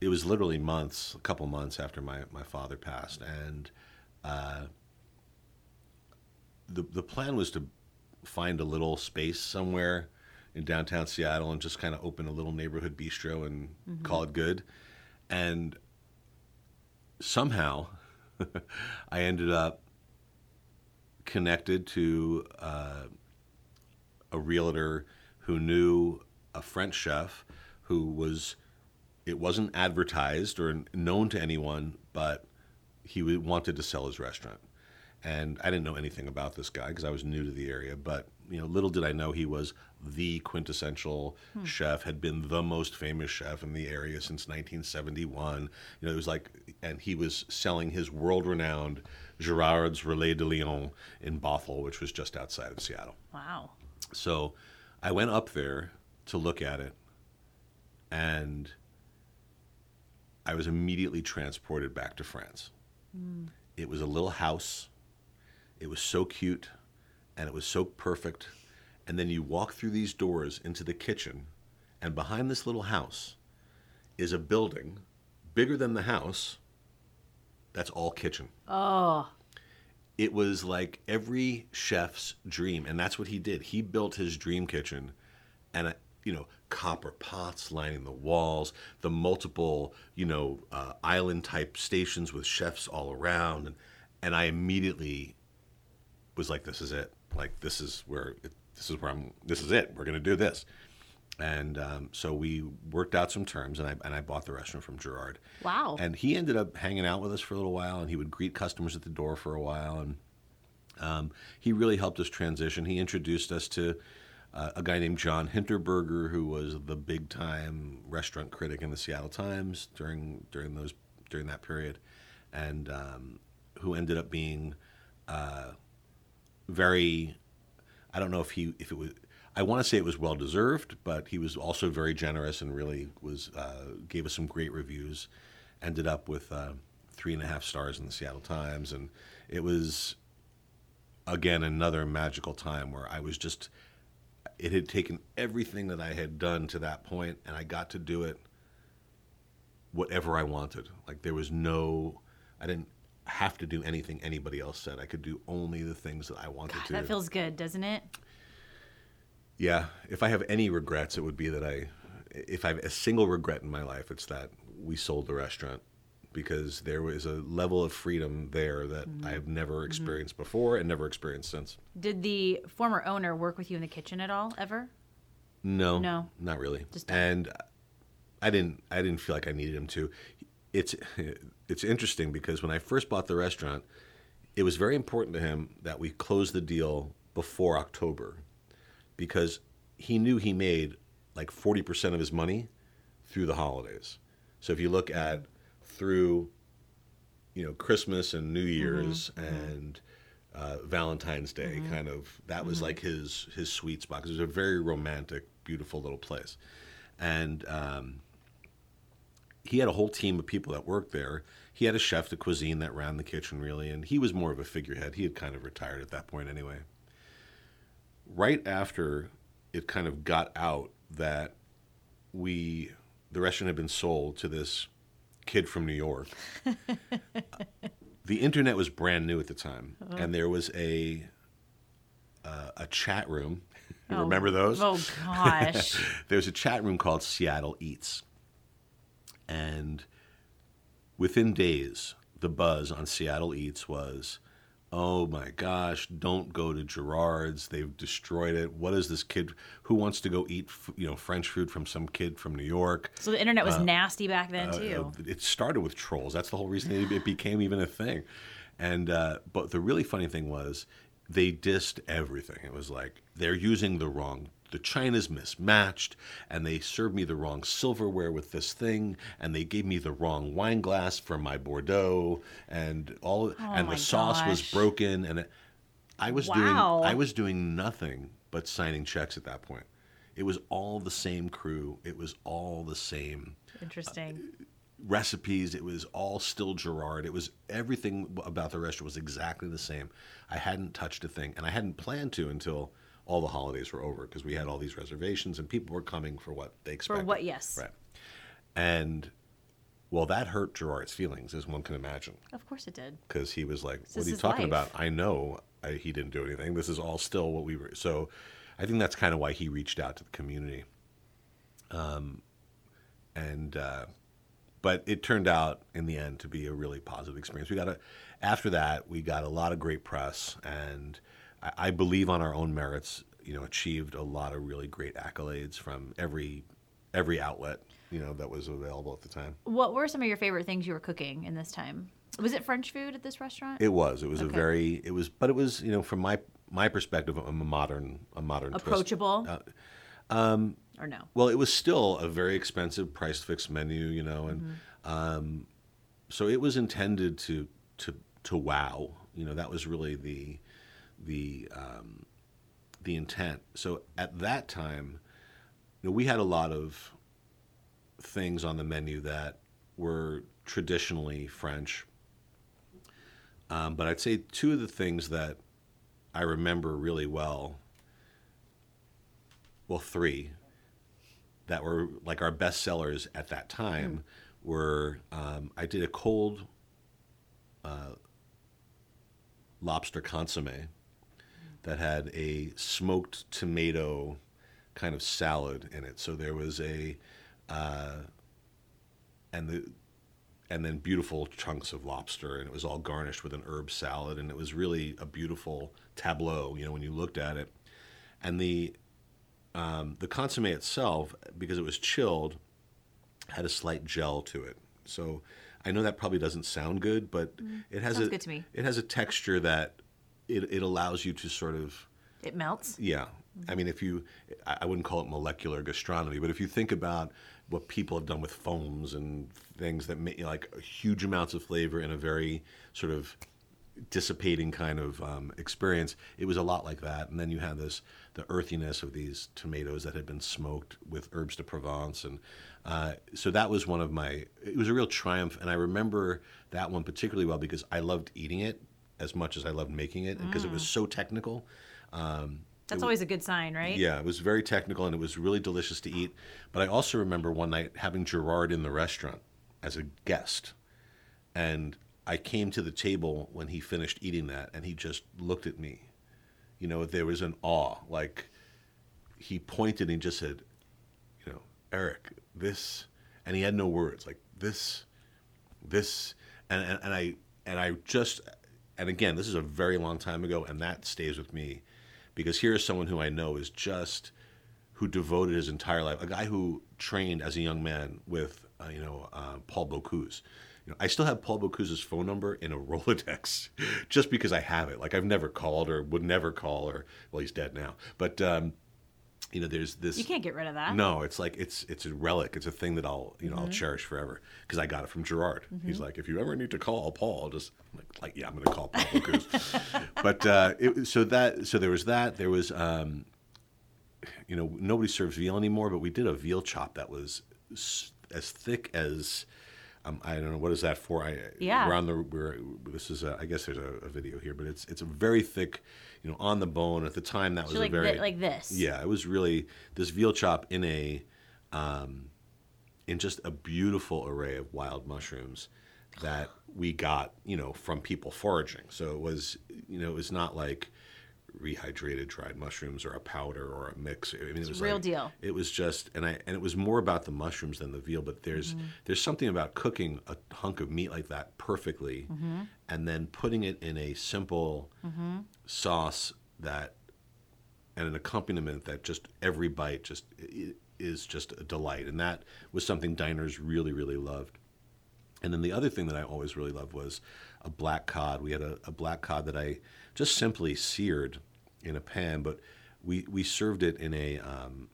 It was literally months, a couple months after my, my father passed, and uh, the the plan was to find a little space somewhere in downtown Seattle and just kind of open a little neighborhood bistro and call it good. And somehow, I ended up connected to uh, a realtor who knew a French chef who was it wasn't advertised or known to anyone, but he wanted to sell his restaurant. And I didn't know anything about this guy because I was new to the area, but you know, little did I know he was the quintessential hmm. chef, had been the most famous chef in the area since 1971. You know, it was like, and he was selling his world-renowned Gerard's Relais de Lyon in Bothell, which was just outside of Seattle. Wow. So I went up there to look at it, and I was immediately transported back to France. Hmm. It was a little house. It was so cute, and it was so perfect. And then you walk through these doors into the kitchen, and behind this little house is a building bigger than the house. That's all kitchen. Oh, it was like every chef's dream and that's what he did. He built his dream kitchen and uh, you know copper pots lining the walls the multiple you know uh, island type stations with chefs all around and, and i immediately was like this is it. Like this is where it, this is where i'm this is it we're going to do this and um, so we worked out some terms and I, and I bought the restaurant from gerard wow. and he ended up hanging out with us for a little while, and he would greet customers at the door for a while, and um, he really helped us transition. He introduced us to uh, a guy named John Hinterberger, who was the big time restaurant critic in the Seattle Times during during those during that period, and um, who ended up being uh, very. I don't know if he if it was. I want to say it was well deserved, but he was also very generous and really was uh, gave us some great reviews. Ended up with uh, three and a half stars in the Seattle Times, and it was again another magical time where I was just. It had taken everything that I had done to that point, and I got to do it whatever I wanted. Like there was no, I didn't have to do anything anybody else said. I could do only the things that I wanted God, to. that feels good, doesn't it? Yeah, if I have any regrets, it would be that I, if I have a single regret in my life, it's that we sold the restaurant because there was a level of freedom there that Mm-hmm. I have never experienced before and never experienced since. Did the former owner work with you in the kitchen at all ever? No, No. not really. Just and I didn't. I didn't feel like I needed him to. It's it's interesting because when I first bought the restaurant, it was very important to him that we close the deal before October, because he knew he made like forty percent of his money through the holidays. So if you look at through, you know, Christmas and New Year's and uh, Valentine's Day, kind of that was like his his sweet spot because it was a very romantic, beautiful little place, and um, he had a whole team of people that worked there. He had a chef de cuisine that ran the kitchen really, and he was more of a figurehead. He had kind of retired at that point anyway. Right after it kind of got out that we the restaurant had been sold to this kid from New York. the internet was brand new at the time, and there was a uh, a chat room. You remember those? Oh gosh. There's a chat room called Seattle Eats. And within days, the buzz on Seattle Eats was, oh my gosh, don't go to Gerard's. They've destroyed it. What is this kid who wants to go eat, you know, French food from some kid from New York? so the internet was nasty back then too. Uh, it started with trolls. That's the whole reason it, it became even a thing. And uh, but the really funny thing was they dissed everything. It was like they're using the wrong. The china's mismatched, and they served me the wrong silverware with this thing, and they gave me the wrong wine glass for my Bordeaux, and all, oh and Oh my the sauce was broken, and it, I was Wow. doing I was doing nothing but signing checks at that point. It was all the same crew. It was all the same Interesting. Uh, recipes. It was all still Gerard. It was everything about the restaurant was exactly the same. I hadn't touched a thing, and I hadn't planned to until all the holidays were over because we had all these reservations and people were coming for what they For expected. what? Yes. Right. And well, that hurt Gerard's feelings, as one can imagine, Of course it did. because he was like, "What are you talking life. about? I know I, he didn't do anything. This is all still what we were." So, I think that's kind of why he reached out to the community. Um, and uh, but it turned out in the end to be a really positive experience. We got a after that we got a lot of great press, and I, believe on our own merits, you know, achieved a lot of really great accolades from every every outlet you know that was available at the time. What were some of your favorite things you were cooking in this time? Was it French food at this restaurant? It was. It was a very. It was, but it was you know from my my perspective a modern a modern twist. Approachable? Uh, or no? Well, it was still a very expensive price fixed menu, you know, and um, so it was intended to to to wow. You know, that was really the the um, the intent. So at that time, you know, we had a lot of things on the menu that were traditionally French. Um, but I'd say two of the things that I remember really well, well, three that were like our best sellers at that time were um, I did a cold uh, lobster consomme that had a smoked tomato kind of salad in it. So there was a uh, and the and then beautiful chunks of lobster and it was all garnished with an herb salad and it was really a beautiful tableau you know when you looked at it and the um, the consomme itself because it was chilled had a slight gel to it so i know that probably doesn't sound good but it has Mm. A good to me. it has a texture that it, it allows you to sort of It melts. yeah. I mean, if you, I wouldn't call it molecular gastronomy, but if you think about what people have done with foams and things that make like huge amounts of flavor in a very sort of dissipating kind of um, experience, it was a lot like that. And then you had this, the earthiness of these tomatoes that had been smoked with herbs de Provence. And uh, so that was one of my, it was a real triumph. And I remember that one particularly well because I loved eating it as much as I loved making it because it was ah. so technical. Um, That's always a good sign, right? Yeah, it was very technical and it was really delicious to eat. But I also remember one night having Gerard in the restaurant as a guest. And I came to the table when he finished eating that and he just looked at me. You know, there was an awe. Like he pointed and just said, you know, Eric, this, and he had no words like this, this, and, and, and I and I just and again, this is a very long time ago, and that stays with me because here is someone who I know is just who devoted his entire life, a guy who trained as a young man with uh, you know uh, Paul Bocuse. You know, I still have Paul Bocuse's phone number in a Rolodex, just because I have it. Like I've never called or would never call, or well, he's dead now. But um, you know, there's this. You can't get rid of that. No, it's like it's it's a relic. It's a thing that I'll you know Mm-hmm. I'll cherish forever because I got it from Gerard. He's like, if you ever need to call Paul, just like, like yeah, I'm going to call Paul Bocuse. but uh, it, so that so there was that. There was um, you know nobody serves veal anymore, but we did a veal chop that was as thick as. Um, I don't know what is that for. I Yeah. we're on the we're this is a, I guess there's a, a video here, but it's it's a very thick, you know, on the bone. At the time, that was So a like very like this. yeah, it was really this veal chop in a, um, in just a beautiful array of wild mushrooms that we got, you know, from people foraging. So it was, you know, it was not like rehydrated dried mushrooms or a powder or a mix. I mean, it was real like- deal. It was just, and I and it was more about the mushrooms than the veal. But there's Mm-hmm. there's something about cooking a hunk of meat like that perfectly, Mm-hmm. and then putting it in a simple sauce that and an accompaniment that just every bite just is just a delight and that was something diners really really loved and then the other thing that i always really loved was a black cod we had a, a black cod that i just simply seared in a pan but we we served it in a um,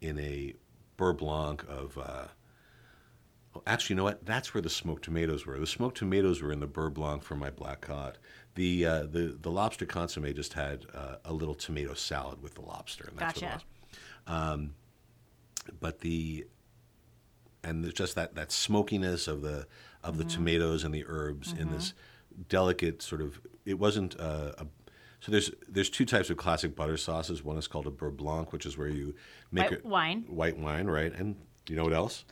in a beurre blanc of uh, Actually, you know what? That's where the smoked tomatoes were. The smoked tomatoes were in the beurre blanc for my black cod. The uh, the the lobster consomme just had uh, a little tomato salad with the lobster, and that's what it Gotcha. was. Um, but the and there's just that that smokiness of the of the tomatoes and the herbs in this delicate sort of. It wasn't uh, a. So there's there's two types of classic butter sauces. One is called a beurre blanc, which is where you make White it wine. white wine, right? And you know what else?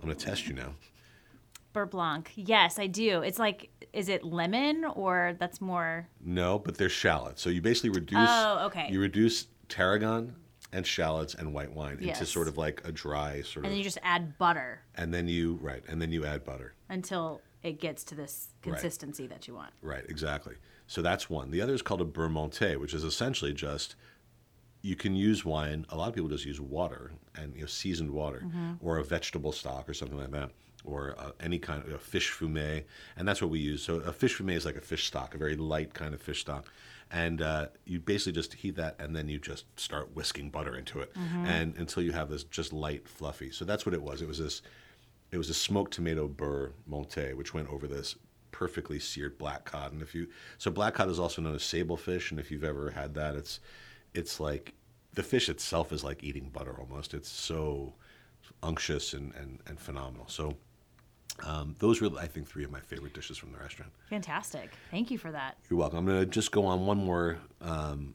I'm gonna test you now. Beurre Blanc. Yes, I do. It's like, is it lemon or that's more? No, but they're shallots. So you basically reduce. Oh, okay. You reduce tarragon and shallots and white wine into sort of like a dry sort And of, And then you just add butter and then you right, and then you add butter. until it gets to this Right. consistency that you want. Right, exactly. So that's one. The other is called a beurre monté, which is essentially just you can use wine. A lot of people just use water and you know seasoned water Mm-hmm. or a vegetable stock or something like that, or uh, any kind of a fish fumet, and that's what we use. So a fish fumet is like a fish stock, a very light kind of fish stock, and uh, you basically just heat that and then you just start whisking butter into it, Mm-hmm. and until you have this just light fluffy. So that's what it was. It was this. It was a smoked tomato beurre monté, which went over this perfectly seared black cod. And if you so black cod is also known as sable fish, and if you've ever had that, it's it's like the fish itself is like eating butter almost. It's so unctuous and and, and phenomenal. So um, those were I think three of my favorite dishes from the restaurant. Fantastic. Thank you for that. You're welcome. I'm going to just go on one more um,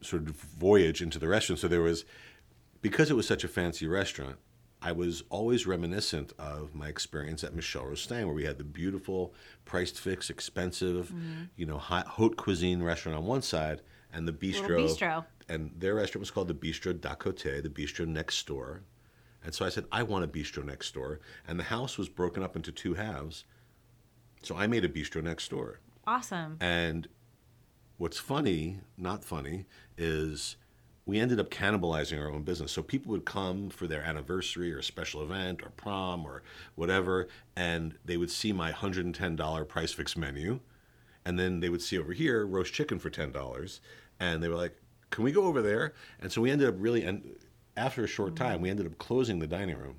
sort of voyage into the restaurant. So there was, because it was such a fancy restaurant, I was always reminiscent of my experience at Michel Rostang, where we had the beautiful, priced fix, expensive, mm-hmm. you know, hot, haute cuisine restaurant on one side, and the bistro. Bistro. And their restaurant was called the Bistro d'à côté, the bistro next door. And so I said, I want a bistro next door. And the house was broken up into two halves. So I made a bistro next door. Awesome. And what's funny, not funny, is we ended up cannibalizing our own business. So people would come for their anniversary or special event or prom or whatever, and they would see my $110 price fix menu. And then they would see over here roast chicken for $10. And they were like, can we go over there? And so we ended up really, and after a short time, we ended up closing the dining room,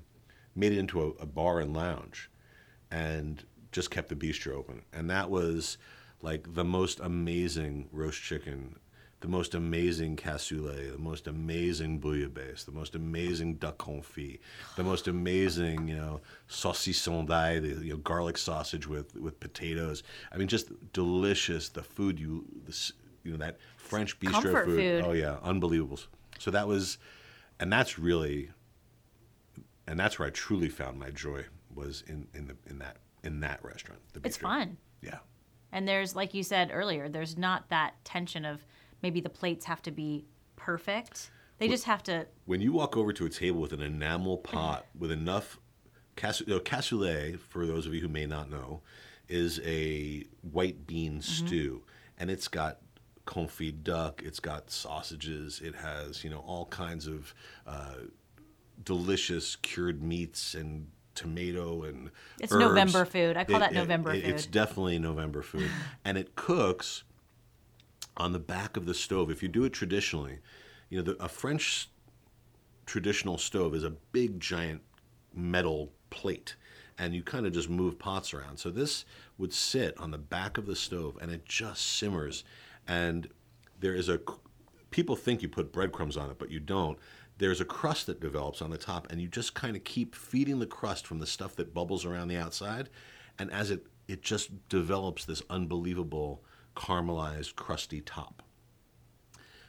made it into a, a bar and lounge and just kept the bistro open. And that was like the most amazing roast chicken, the most amazing cassoulet, the most amazing bouillabaisse, the most amazing duck confit, the most amazing, you know, saucisson d'ail, the you know, garlic sausage with, with potatoes. I mean, just delicious. The food you, this, you know, that French bistro Comfort food. Oh yeah, unbelievable. So that was, and that's really and that's where I truly found my joy was in in the in that in that restaurant. The It's fun. Yeah, And there's, like you said earlier, there's not that tension of maybe the plates have to be perfect. They just have to. when you walk over to a table with an enamel pot with enough you know, cassoulet, for those of you who may not know, is a white bean stew, and it's got confit duck, it's got sausages, it has you know all kinds of uh, delicious cured meats and tomato and It's herbs. November food. I call that November It's food. It's definitely November food, and it cooks on the back of the stove. If you do it traditionally, you know, the, a French traditional stove is a big giant metal plate and you kind of just move pots around. So this would sit on the back of the stove and it just simmers and there is a people think you put breadcrumbs on it but you don't. There's a crust that develops on the top and you just kind of keep feeding the crust from the stuff that bubbles around the outside and as it it just develops this unbelievable caramelized crusty top.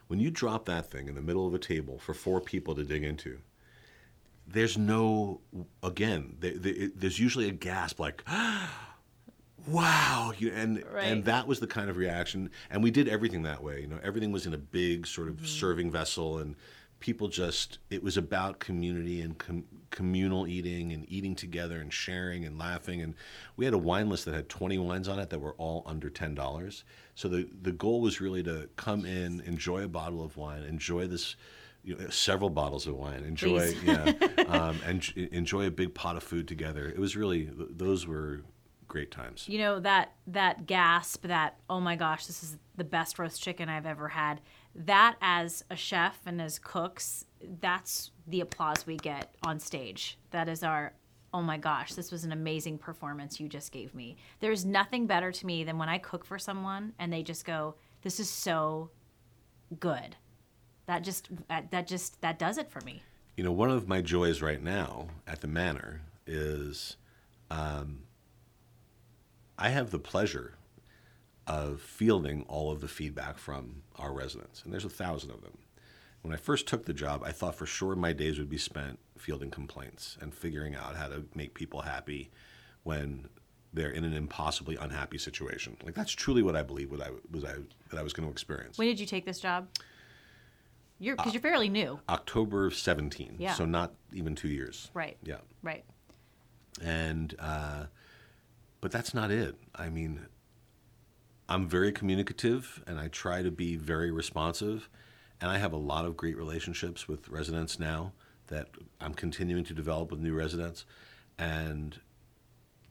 When you drop that thing in the middle of a table for four people to dig into, there's no again there, there, there's usually a gasp like wow you, and Right. and that was the kind of reaction and we did everything that way you know everything was in a big sort Mm-hmm. of serving vessel and people just it was about community and com- communal eating and eating together and sharing and laughing and we had a wine list that had 20 wines on it that were all under $10 so the the goal was really to come in enjoy a bottle of wine enjoy this you know, several bottles of wine enjoy Please. yeah um, and enjoy a big pot of food together it was really those were great times You know that that gasp, that oh my gosh, this is the best roast chicken I've ever had. That as a chef and as cooks, that's the applause we get on stage. That is our oh my gosh, this was an amazing performance you just gave me. There's nothing better to me than when I cook for someone and they just go, "This is so good." That just that just that does it for me. You know, one of my joys right now at the manor is um, I have the pleasure of fielding all of the feedback from our residents, and there's a thousand of them. When I first took the job, I thought for sure my days would be spent fielding complaints and figuring out how to make people happy when they're in an impossibly unhappy situation. Like that's truly what I believe what I was I that I was going to experience. When did you take this job? You're Uh, because you're fairly new, October of 17, Yeah. so not even 2 years. right? Yeah. Right. and uh, but that's not it. I mean, I'm very communicative, and I try to be very responsive, and I have a lot of great relationships with residents now that I'm continuing to develop with new residents, and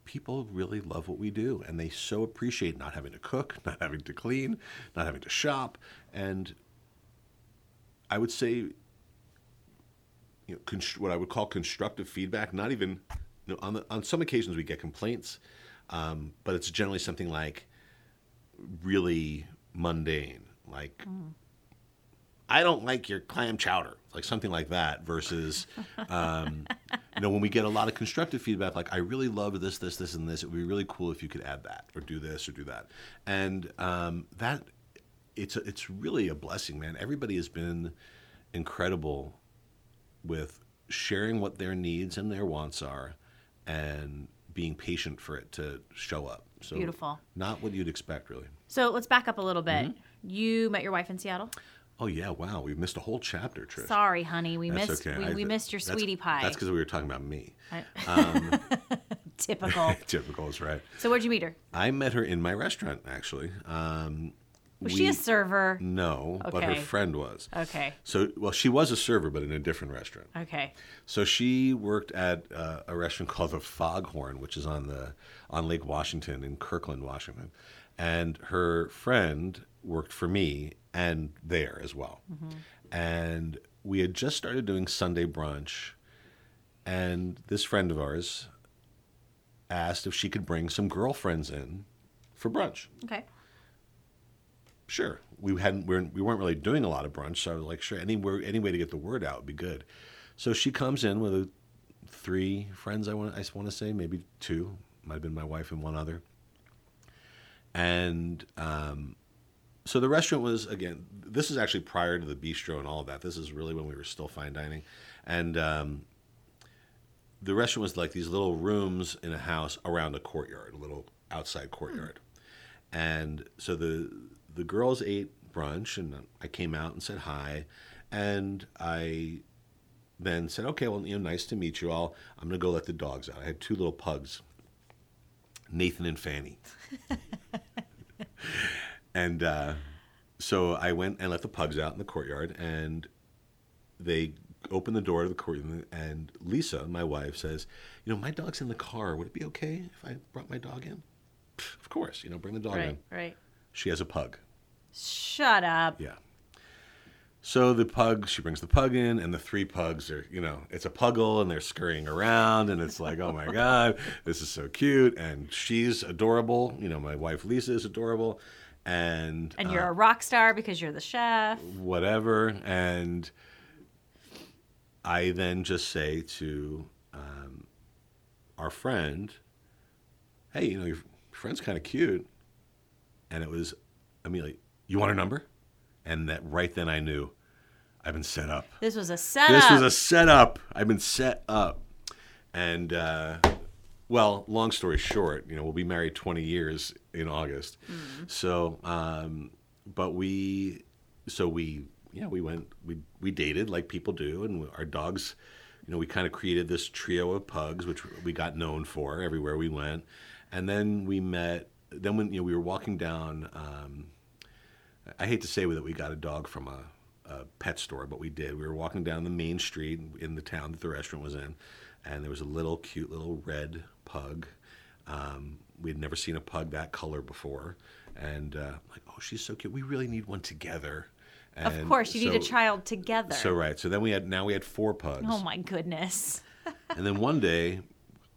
people really love what we do, and they so appreciate not having to cook, not having to clean, not having to shop, and I would say you know, const- what I would call constructive feedback. Not even you know, on the, on some occasions we get complaints, um, but it's generally something like really mundane, like I don't like your clam chowder, like something like that. Versus, um, you know, when we get a lot of constructive feedback, like I really love this, this, this, and this. It would be really cool if you could add that or do this or do that, and um, that it's a, it's really a blessing, man. Everybody has been incredible with sharing what their needs and their wants are and being patient for it to show up. So Beautiful. Not what you'd expect really. So let's back up a little bit. Mm-hmm. You met your wife in Seattle. Oh yeah, wow. We missed a whole chapter, Trish. Sorry, honey, we That's missed okay. we, I- we missed your sweetie pie. That's because we were talking about me. Typical. Typical is right. so where'd you meet her? I met her in my restaurant actually. Um, Was we- she a server? No, but her friend was. Okay. So, well, she was a server, but in a different restaurant. Okay. So she worked at uh, a restaurant called the Foghorn, which is on the on Lake Washington in Kirkland, Washington, and her friend worked for me and there as well. Mm-hmm. And we had just started doing Sunday brunch, and this friend of ours asked if she could bring some girlfriends in for brunch Okay. Sure. We hadn't we weren't, we weren't really doing a lot of brunch, so I was like, sure, any way, any way to get the word out would be good. So she comes in with a, three friends. I want I want to say maybe two. Might have been my wife and one other. And um, so the restaurant was again. This is actually prior to the bistro and all of that. This is really when we were still fine dining, and um, the restaurant was like these little rooms in a house around a courtyard, a little outside courtyard. And so the the girls ate brunch, and I came out and said hi. And I then said, okay, well, you know, nice to meet you all. I'm going to go let the dogs out. I had two little pugs, Nathan and Fanny. and uh, so I went and let the pugs out in the courtyard, and they opened the door to the courtyard. And Lisa, my wife, says, you know, my dog's in the car. Would it be okay if I brought my dog in? Of course, you know, bring the dog in. Right, right. She has a pug. Shut up. Yeah. So the pug, she brings the pug in, and the three pugs are, you know, it's a puggle, and they're scurrying around, and it's like, oh my god, this is so cute, and she's adorable. You know, my wife Lisa is adorable, and And you're uh, a rock star because you're the chef. whatever, and I then just say to um, our friend, hey, you know, your friend's kind of cute, and it was Amelia, you want her number? And that right then I knew I've been set up. This was a setup. This was a setup. I've been set up. And, uh, well, long story short, you know, we'll be married 20 years in August. So, um, but we, so we, yeah, we went, we, we dated like people do. And our dogs, you know, we kind of created this trio of pugs, which we got known for everywhere we went. And then we met, then when, you know, we were walking down, um, I hate to say that we got a dog from a, a pet store, but we did. We were walking down the main street in the town that the restaurant was in, and there was a little cute little red pug. Um, we had never seen a pug that color before, and uh, like, oh, she's so cute. We really need one together. And of course, you need a child together. So right. So then we had now we had four pugs. oh my goodness. And then one day,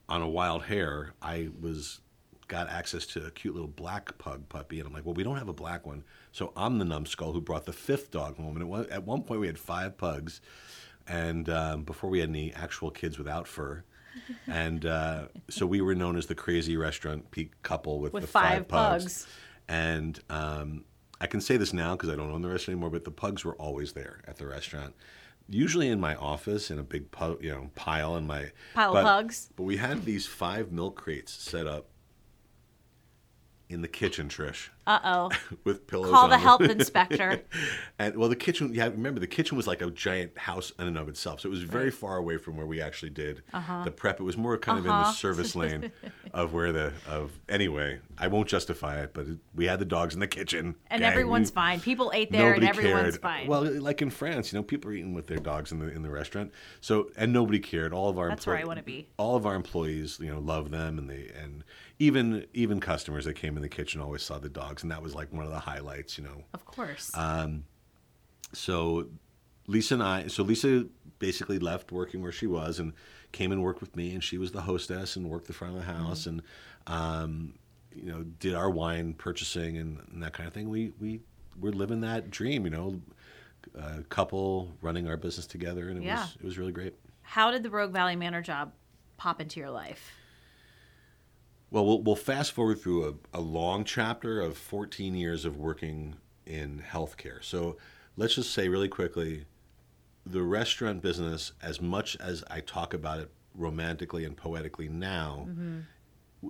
on a wild hare, I was got access to a cute little black pug puppy, and I'm like, well, we don't have a black one, so I'm the numbskull who brought the fifth dog home. And at one, at one point, we had five pugs, and um, before we had any actual kids without fur. And uh, so we were known as the crazy restaurant peak couple with, With the five five, pugs. pugs. And um, I can say this now because I don't own the restaurant anymore, but the pugs were always there at the restaurant. Usually in my office in a big pu- you know pile in my Pile of but- pugs. But we had these five milk crates set up in the kitchen, Trish, Uh oh. with pillows. Call on the health inspector. and well, the kitchen. Yeah, remember the kitchen was like a giant house in and of itself, so it was very far away from where we actually did Uh-huh. the prep. It was more kind of in the service lane of where the of. Anyway, I won't justify it, but it, we had the dogs in the kitchen, And gang. everyone's fine. People ate there and everyone's fine. Well, like in France, you know, people are eating with their dogs in the in the restaurant. So and nobody cared. All of our That's where I wanna be. All of our employees, you know, love them, and they and even even customers that came in the kitchen always saw the dogs, and that was like one of the highlights, you know. of course. uh, So Lisa and I, so Lisa basically left working where she was and came and worked with me, and she was the hostess and worked the front of the house and, um, you know, did our wine purchasing and, and that kind of thing. We we were living that dream, you know, a couple running our business together, and it Yeah. was it was really great. How did the Rogue Valley Manor job pop into your life? Well, we'll, we'll fast forward through a, a long chapter of 14 years of working in healthcare. So let's just say really quickly the restaurant business, as much as I talk about it romantically and poetically now, mm-hmm.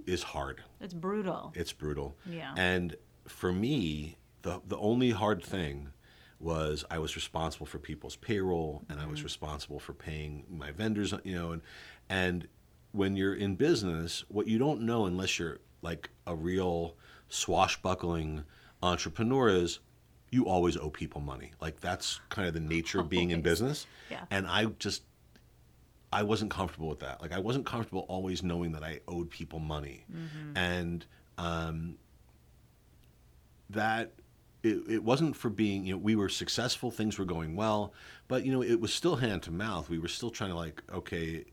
is hard. It's brutal. It's brutal. Yeah. And for me, the the only hard thing was I was responsible for people's payroll and I was mm-hmm. responsible for paying my vendors, you know, and and when you're in business, what you don't know unless you're like a real swashbuckling entrepreneur is you always owe people money. Like that's kind of the nature of being in business. Yeah. And I just I wasn't comfortable with that. Like I wasn't comfortable always knowing that I owed people money, and um, that it, it wasn't for being. You know, we were successful, things were going well, but you know, it was still hand to mouth. We were still trying to like, okay,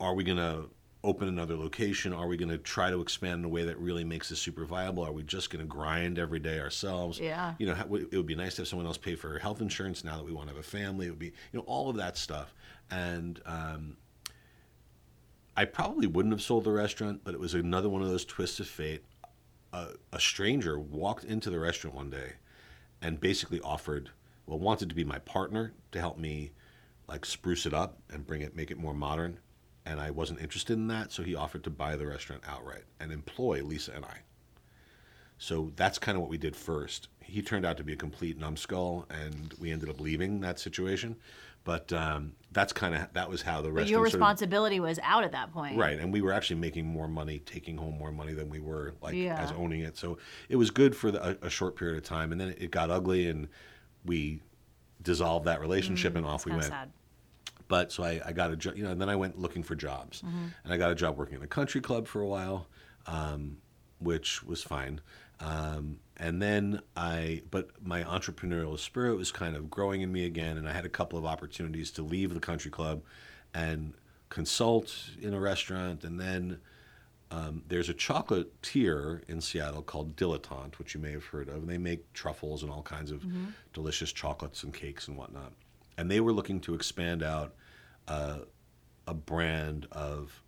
are we gonna open another location? Are we gonna try to expand in a way that really makes this super viable? Are we just gonna grind every day ourselves? Yeah. you know, it would be nice to have someone else pay for health insurance now that we want to have a family. It would be, you know, all of that stuff. And um, I probably wouldn't have sold the restaurant, but it was another one of those twists of fate. A, a stranger walked into the restaurant one day and basically offered, well, wanted to be my partner to help me like spruce it up and bring it, make it more modern. And I wasn't interested in that, so he offered to buy the restaurant outright and employ Lisa and I. So that's kind of what we did first. He turned out to be a complete numbskull, and we ended up leaving that situation. But um, that's kind of that was how the But restaurant. your sort of- responsibility was out at that point. Right, and we were actually making more money, taking home more money than we were like Yeah. as owning it. So it was good for the, a, a short period of time, and then it got ugly, and we dissolved that relationship, and off we went. sad. But so I, I got a job, you know, and then I went looking for jobs, and I got a job working in a country club for a while, um, which was fine. Um, and then I, but my entrepreneurial spirit was kind of growing in me again, and I had a couple of opportunities to leave the country club and consult in a restaurant, and then um, there's a chocolatier in Seattle called Dilettante, which you may have heard of. And they make truffles and all kinds of delicious chocolates and cakes and whatnot. And they were looking to expand out uh, a brand of,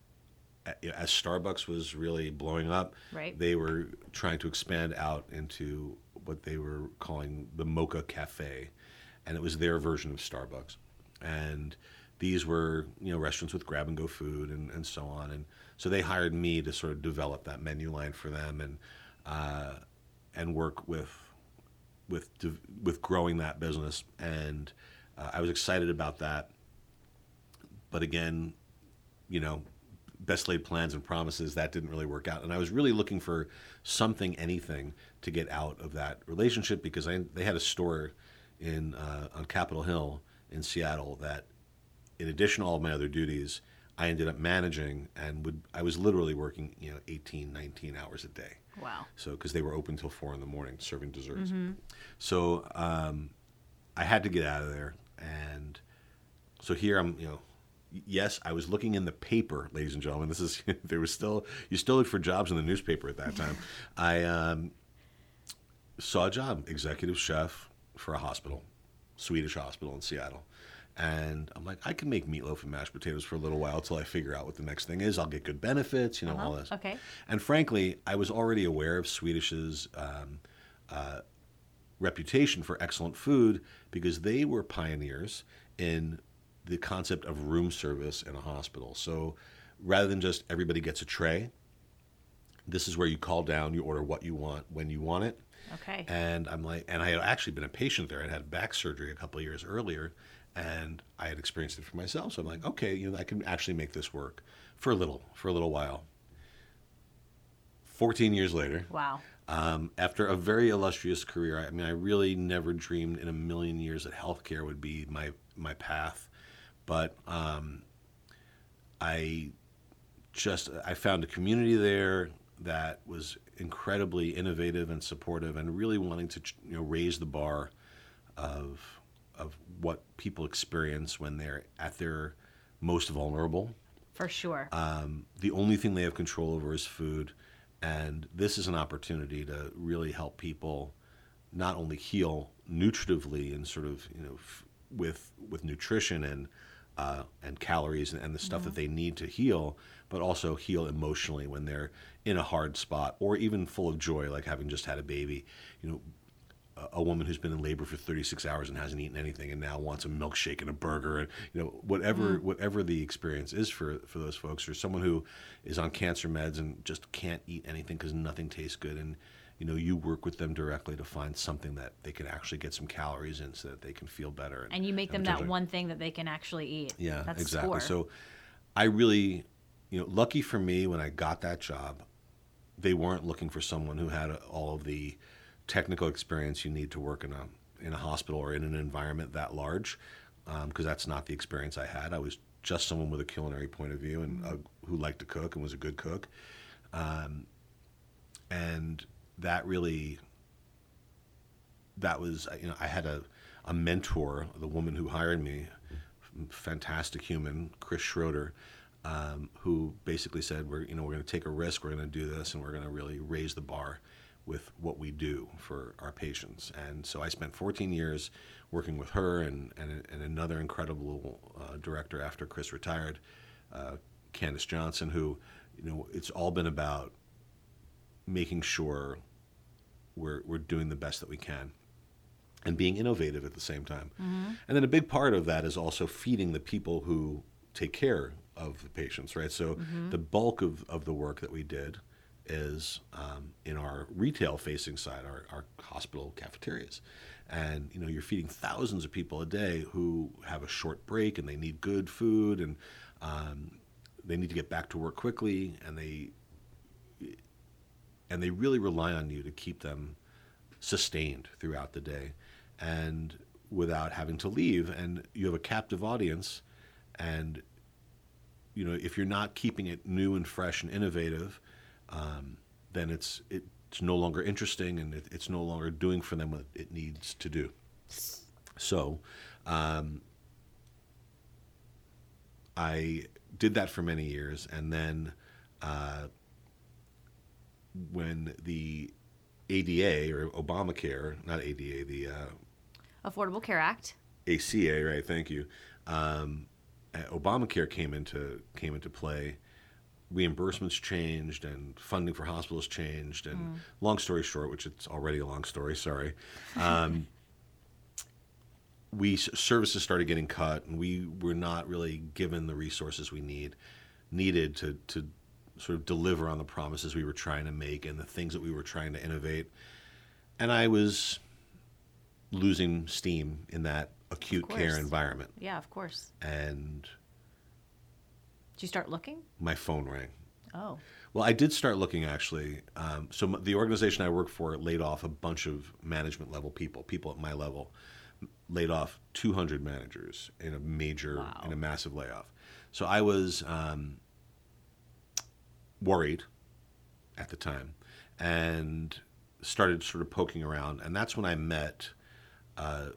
as Starbucks was really blowing up, Right. they were trying to expand out into what they were calling the Mocha Cafe. And it was their version of Starbucks. And these were, you know, restaurants with grab and go food and, and so on. And so they hired me to sort of develop that menu line for them and uh, and work with with with growing that business. And uh, I was excited about that. But again, you know, best laid plans and promises that didn't really work out. And I was really looking for something, anything, to get out of that relationship because I they had a store in uh, on Capitol Hill in Seattle that, in addition to all of my other duties, I ended up managing and would I was literally working you know 18, 19 hours a day. Wow. So because they were open till four in the morning serving desserts, so um, I had to get out of there, and so here I'm. You know, yes, I was looking in the paper, ladies and gentlemen. This is there was still you still look for jobs in the newspaper at that time. I um, saw a job, executive chef for a hospital, Swedish hospital in Seattle. And I'm like, I can make meatloaf and mashed potatoes for a little while till I figure out what the next thing is. I'll get good benefits, you know, all this. Okay. And frankly, I was already aware of Swedish's um, uh, reputation for excellent food because they were pioneers in the concept of room service in a hospital. So rather than just everybody gets a tray, this is where you call down, you order what you want when you want it. Okay. And I'm like, and I had actually been a patient there. I'd had back surgery a couple of years earlier, and I had experienced it for myself. So I'm like, okay, you know, I can actually make this work for a little, for a little while. 14 years later, wow. Um, after a very illustrious career, I mean, I really never dreamed in a million years that healthcare would be my my path, but um, I just I found a community there that was incredibly innovative and supportive, and really wanting to you know raise the bar of of what people experience when they're at their most vulnerable. For sure. Um, the only thing they have control over is food, and this is an opportunity to really help people not only heal nutritively and sort of you know f- with with nutrition and uh, and calories and, and the stuff that they need to heal, but also heal emotionally when they're in a hard spot or even full of joy, like having just had a baby. You know, a- woman who's been in labor for 36 hours and hasn't eaten anything and now wants a milkshake and a burger and you know whatever mm. whatever the experience is for for those folks or someone who is on cancer meds and just can't eat anything because nothing tastes good and you know you work with them directly to find something that they can actually get some calories in so that they can feel better and you make them that one thing that they can actually eat. yeah, That's exactly. So I really, you know, lucky for me when I got that job, they weren't looking for someone who had all of the technical experience you need to work in a in a hospital or in an environment that large, because that's not the experience I had. I was just someone with a culinary point of view and uh, who liked to cook and was a good cook, um, and that really that was you know I had a a mentor, the woman who hired me, fantastic human, Chris Schroeder, um, who basically said we're you know we're going to take a risk, we're going to do this, and we're going to really raise the bar with what we do for our patients. And so I spent 14 years working with her and and, and another incredible uh, director after Chris retired, uh, Candace Johnson, who you know it's all been about making sure we're we're doing the best that we can and being innovative at the same time. And then a big part of that is also feeding the people who take care of the patients, right? So the bulk of, of the work that we did is um, in our retail facing side, our, our hospital cafeterias. And you know, you're feeding thousands of people a day who have a short break and they need good food and um, they need to get back to work quickly and they and they really rely on you to keep them sustained throughout the day and without having to leave and you have a captive audience and you know if you're not keeping it new and fresh and innovative um, then it's it's no longer interesting and it, it's no longer doing for them what it needs to do so um, i did that for many years and then uh, when the ADA or Obamacare, not ADA, the uh, Affordable Care Act. ACA, right? Thank you. Um, uh, Obamacare came into came into play. Reimbursements changed and funding for hospitals changed. And mm. long story short, which it's already a long story, sorry. Um, we services started getting cut, and we were not really given the resources we need needed to to sort of deliver on the promises we were trying to make and the things that we were trying to innovate. And I was losing steam in that acute care environment. Yeah, of course. And did you start looking? My phone rang. Oh. Well, I did start looking actually. Um, so the organization I work for laid off a bunch of management level people, people at my level, laid off 200 managers in a major, wow. in a massive layoff. So I was um, worried at the time and started sort of poking around. And that's when I met uh,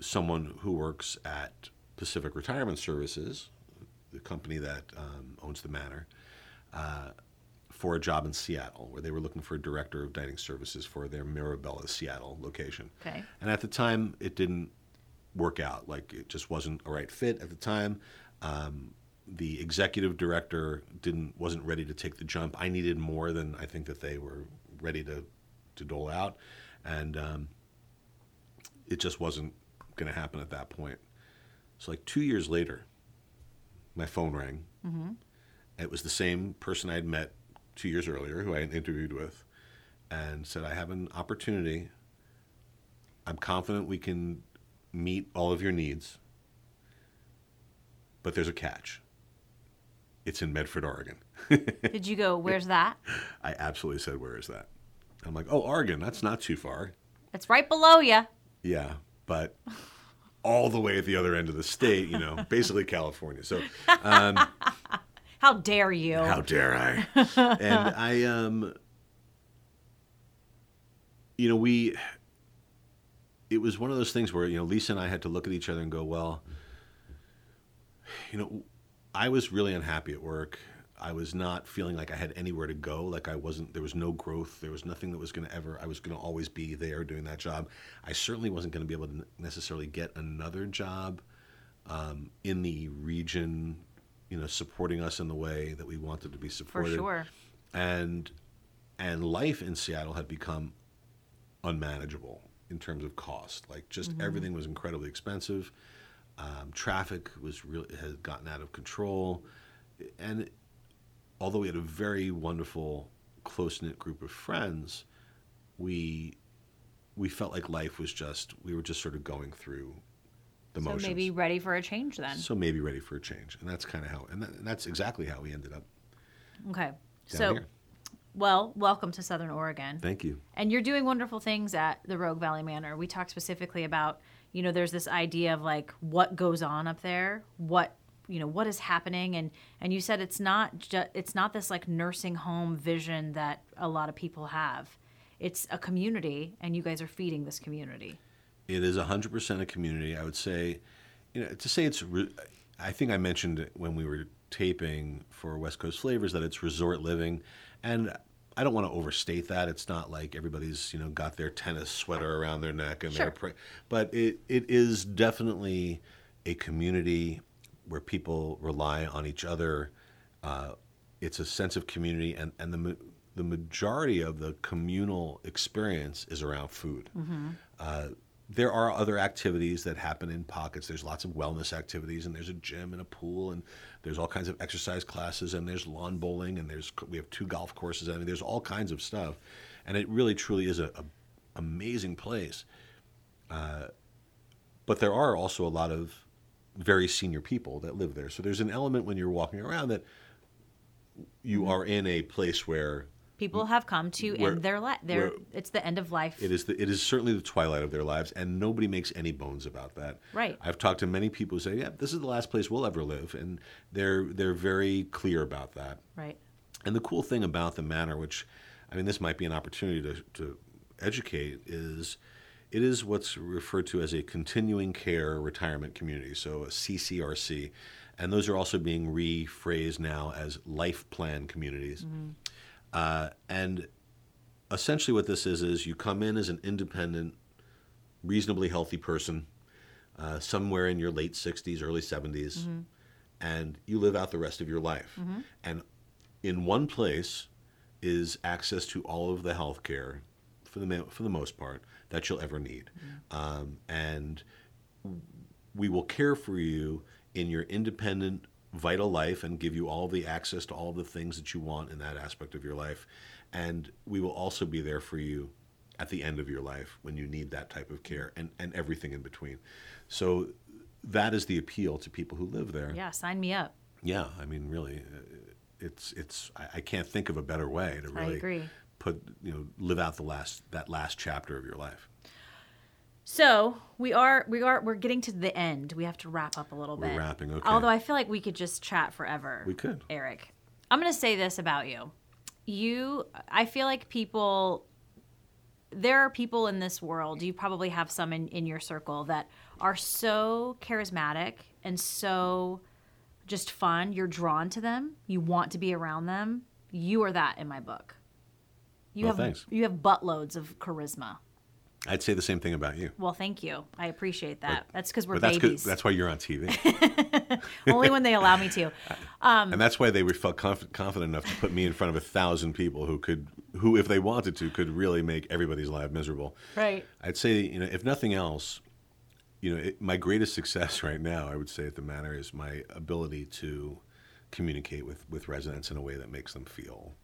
someone who works at Pacific Retirement Services, the company that um, owns the Manor, uh, for a job in Seattle, where they were looking for a director of dining services for their Mirabella Seattle location. Okay. And at the time, it didn't work out. Like it just wasn't a right fit at the time. Um, the executive director didn't wasn't ready to take the jump. I needed more than I think that they were ready to to dole out, and um, it just wasn't going to happen at that point. So like two years later, my phone rang. Mm-hmm. It was the same person I had met two years earlier, who I had interviewed with, and said, "I have an opportunity. I'm confident we can meet all of your needs." But there's a catch. It's in Medford, Oregon. Did you go, where's that? I absolutely said, where is that? I'm like, oh, Oregon, that's not too far. It's right below you. Yeah, but all the way at the other end of the state, you know, basically California. So, um, how dare you? How dare I? and I, um, you know, we, it was one of those things where, you know, Lisa and I had to look at each other and go, well, you know, I was really unhappy at work. I was not feeling like I had anywhere to go. Like I wasn't, there was no growth. There was nothing that was going to ever, I was going to always be there doing that job. I certainly wasn't going to be able to necessarily get another job um, in the region, you know, supporting us in the way that we wanted to be supported. For sure. And, and life in Seattle had become unmanageable in terms of cost. Like just mm-hmm. everything was incredibly expensive. Um, traffic was really had gotten out of control, and although we had a very wonderful, close knit group of friends, we we felt like life was just we were just sort of going through the so motions. So maybe ready for a change then. So maybe ready for a change, and that's kind of how, and, that, and, that's exactly how we ended up. Okay, so. Here. Well, welcome to Southern Oregon. Thank you. And you're doing wonderful things at the Rogue Valley Manor. We talked specifically about you know there's this idea of like what goes on up there what you know what is happening. And and you said it's not just it's not this like nursing home vision that a lot of people have. It's a community and you guys are feeding this community. It is 100% a community. I would say you know to say it's re- i think i mentioned when we were taping for west coast flavors that it's resort living. And I don't want to overstate that. It's not like everybody's you know got their tennis sweater around their neck and sure. they're, but it it is definitely a community where people rely on each other. Uh, it's a sense of community, and and the the majority of the communal experience is around food. Mm-hmm. Uh, there are other activities that happen in pockets. There's lots of wellness activities, and there's a gym and a pool, and there's all kinds of exercise classes, and there's lawn bowling, and there's we have two golf courses. I mean, there's all kinds of stuff, and it really truly is a, a amazing place. Uh, but there are also a lot of very senior people that live there. So there's an element when you're walking around that you mm-hmm. are in a place where People have come to Where- end their life. Their it's the end of life. it is the, it is certainly the twilight of their lives, and nobody makes any bones about that. Right. I've talked to many people who say, "Yeah, this is the last place we'll ever live," and they're they're very clear about that. right. And the cool thing about the manor, which I mean, this might be an opportunity to, to educate, is it is what's referred to as a continuing care retirement community, so a CCRC. And those are also being rephrased now as life plan communities. Uh, and essentially, what this is is you come in as an independent, reasonably healthy person, uh, somewhere in your late 60s, early 70s, and you live out the rest of your life. And in one place is access to all of the health care, for the, for the most part, that you'll ever need. Um, and we will care for you in your independent, vital life and give you all the access to all the things that you want in that aspect of your life. And we will also be there for you at the end of your life when you need that type of care and, and everything in between. So that is the appeal to people who live there. Yeah, sign me up. Yeah, I mean, really, uh, it's it's. I, can't think of a better way to I really agree. Put you know live out the last that last chapter of your life. So we are we are we're getting to the end. We have to wrap up a little bit. We're bit. wrapping, okay. Although I feel like we could just chat forever. We could. Eric. I'm going to say this about you. You I feel like people there are people in this world, you probably have some in, in your circle that are so charismatic and so just fun. You're drawn to them. You want to be around them. You are that in my book. You Well, have thanks. you have buttloads of charisma. I'd say the same thing about you. Well, thank you. I appreciate that. that's because we're that's babies. that's why you're on TV, Only when they allow me to. Um, and that's why they felt conf- confident enough to put me in front of a thousand people who could, who if they wanted to, could really make everybody's life miserable. Right. I'd say, you know, if nothing else, you know, it, my greatest success right now, I would say at the Manor, is my ability to communicate with with residents in a way that makes them feel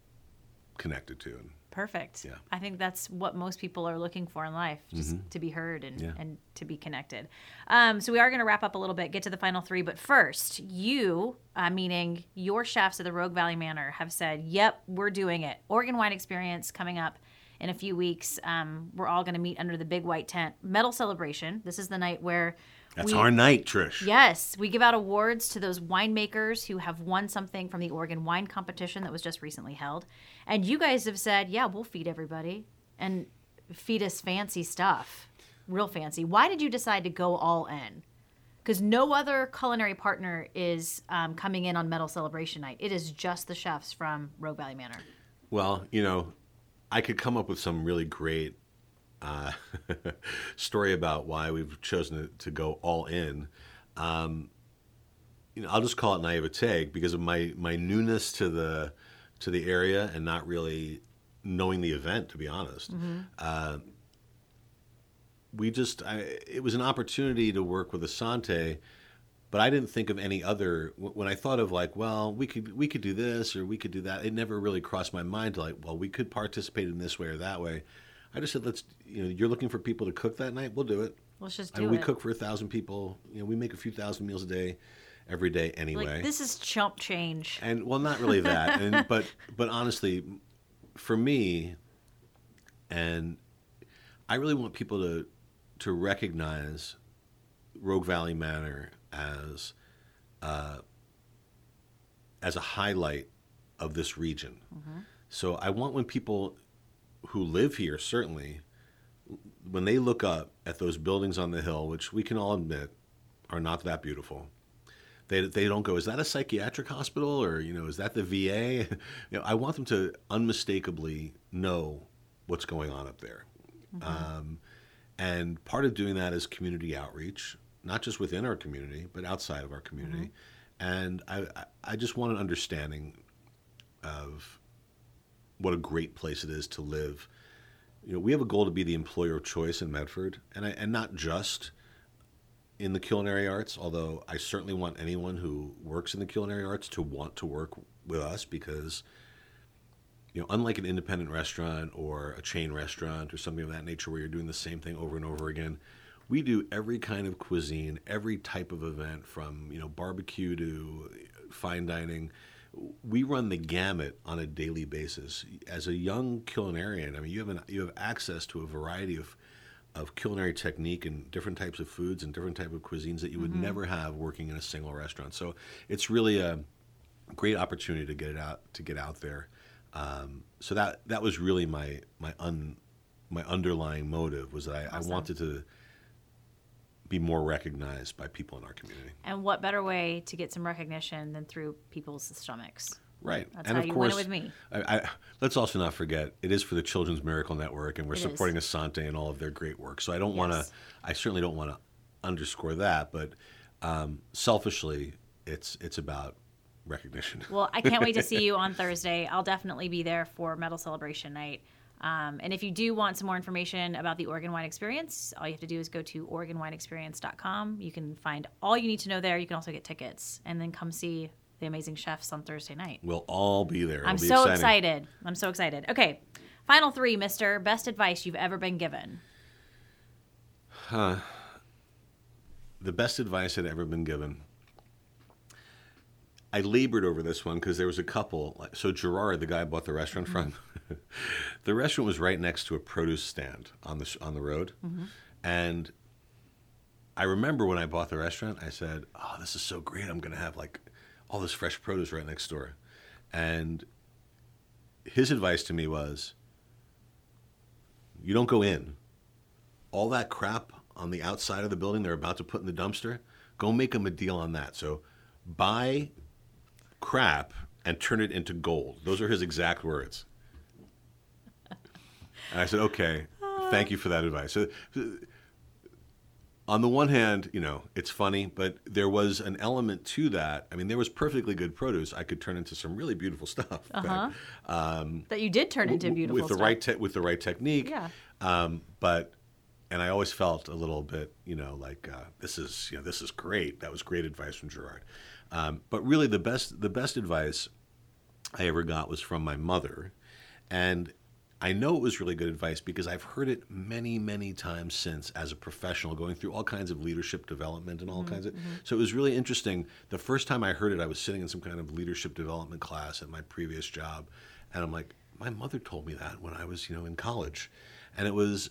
connected to. And Perfect. Yeah. I think that's what most people are looking for in life, just to be heard and, Yeah. and to be connected. Um, so we are going to wrap up a little bit, get to the final three. But first, you, uh, meaning your chefs at the Rogue Valley Manor, have said, yep, we're doing it. Oregon Wine Experience coming up in a few weeks. Um, we're all going to meet under the big white tent. Medal celebration. This is the night where that's we, our night, Trish. Yes, we give out awards to those winemakers who have won something from the Oregon Wine Competition that was just recently held. And you guys have said, yeah, we'll feed everybody and feed us fancy stuff, real fancy. Why did you decide to go all in? Because no other culinary partner is um, coming in on Medal Celebration Night. It is just the chefs from Rogue Valley Manor. Well, you know, I could come up with some really great uh, story about why we've chosen to go all in. Um, you know, I'll just call it naivete because of my my newness to the to the area and not really knowing the event. To be honest, uh, we just I, it was an opportunity to work with Asante but I didn't think of any other when I thought of like, well, we could we could do this or we could do that. It never really crossed my mind to like, well, we could participate in this way or that way. I just said, let's you know, you're looking for people to cook that night, we'll do it. Let's just I do mean, we cook for a thousand people. You know, we make a few thousand meals a day, every day anyway. like, this is chump change. And well, not really that. and but but honestly, for me, and I really want people to to recognize Rogue Valley Manor as uh, as a highlight of this region. So I want when people who live here certainly when they look up at those buildings on the hill, which we can all admit are not that beautiful, they, they don't go, is that a psychiatric hospital or, you know, is that the VA? you know, I want them to unmistakably know what's going on up there. Um, and part of doing that is community outreach, not just within our community, but outside of our community. And I, I- I just want an understanding of what a great place it is to live you know, we have a goal to be the employer of choice in Medford, and I, and not just in the culinary arts. Although I certainly want anyone who works in the culinary arts to want to work with us because, you know, unlike an independent restaurant or a chain restaurant or something of that nature where you're doing the same thing over and over again, we do every kind of cuisine, every type of event, from you know barbecue to fine dining we run the gamut on a daily basis. As a young culinarian, I mean, you have an, you have access to a variety of of culinary technique and different types of foods and different type of cuisines that you would mm-hmm. never have working in a single restaurant. So it's really a great opportunity to get it out to get out there. Um, so that that was really my my un my underlying motive was that I, awesome. I wanted to be more recognized by people in our community. And what better way to get some recognition than through people's stomachs? Right. That's and how of you course, with me. I, I, let's also not forget it is for the Children's Miracle Network, and we're it supporting is. Asante and all of their great work. So I don't yes. want to, I certainly don't want to underscore that, but um, selfishly, it's it's about recognition. Well, I can't wait to see you on Thursday. I'll definitely be there for Medal Celebration Night. Um, and if you do want some more information about the Oregon Wine Experience, all you have to do is go to OregonWineExperience.com. You can find all you need to know there. You can also get tickets and then come see the amazing chefs on Thursday night. We'll all be there. It'll I'm be so exciting. excited. I'm so excited. Okay, final three, Mister. Best advice you've ever been given. Huh. The best advice I'd ever been given. I labored over this one because there was a couple. So Gerard, the guy I bought the restaurant mm-hmm. from, the restaurant was right next to a produce stand on the on the road, mm-hmm. and I remember when I bought the restaurant, I said, "Oh, this is so great! I'm going to have like all this fresh produce right next door," and his advice to me was, "You don't go in. All that crap on the outside of the building they're about to put in the dumpster, go make them a deal on that. So buy crap and turn it into gold. Those are his exact words. And I said, okay, thank you for that advice. So, on the one hand, you know, it's funny, but there was an element to that. I mean, there was perfectly good produce I could turn into some really beautiful stuff. Uh-huh. Um, that you did turn into beautiful with the stuff. right te- with the right technique. Yeah. Um, but and I always felt a little bit, you know, like uh, this is, you know, this is great. That was great advice from Gerard. Um, but really, the best the best advice I ever got was from my mother, and I know it was really good advice because I've heard it many, many times since as a professional, going through all kinds of leadership development and all mm-hmm. kinds of. Mm-hmm. So it was really interesting. The first time I heard it, I was sitting in some kind of leadership development class at my previous job, and I'm like, my mother told me that when I was, you know, in college, and it was,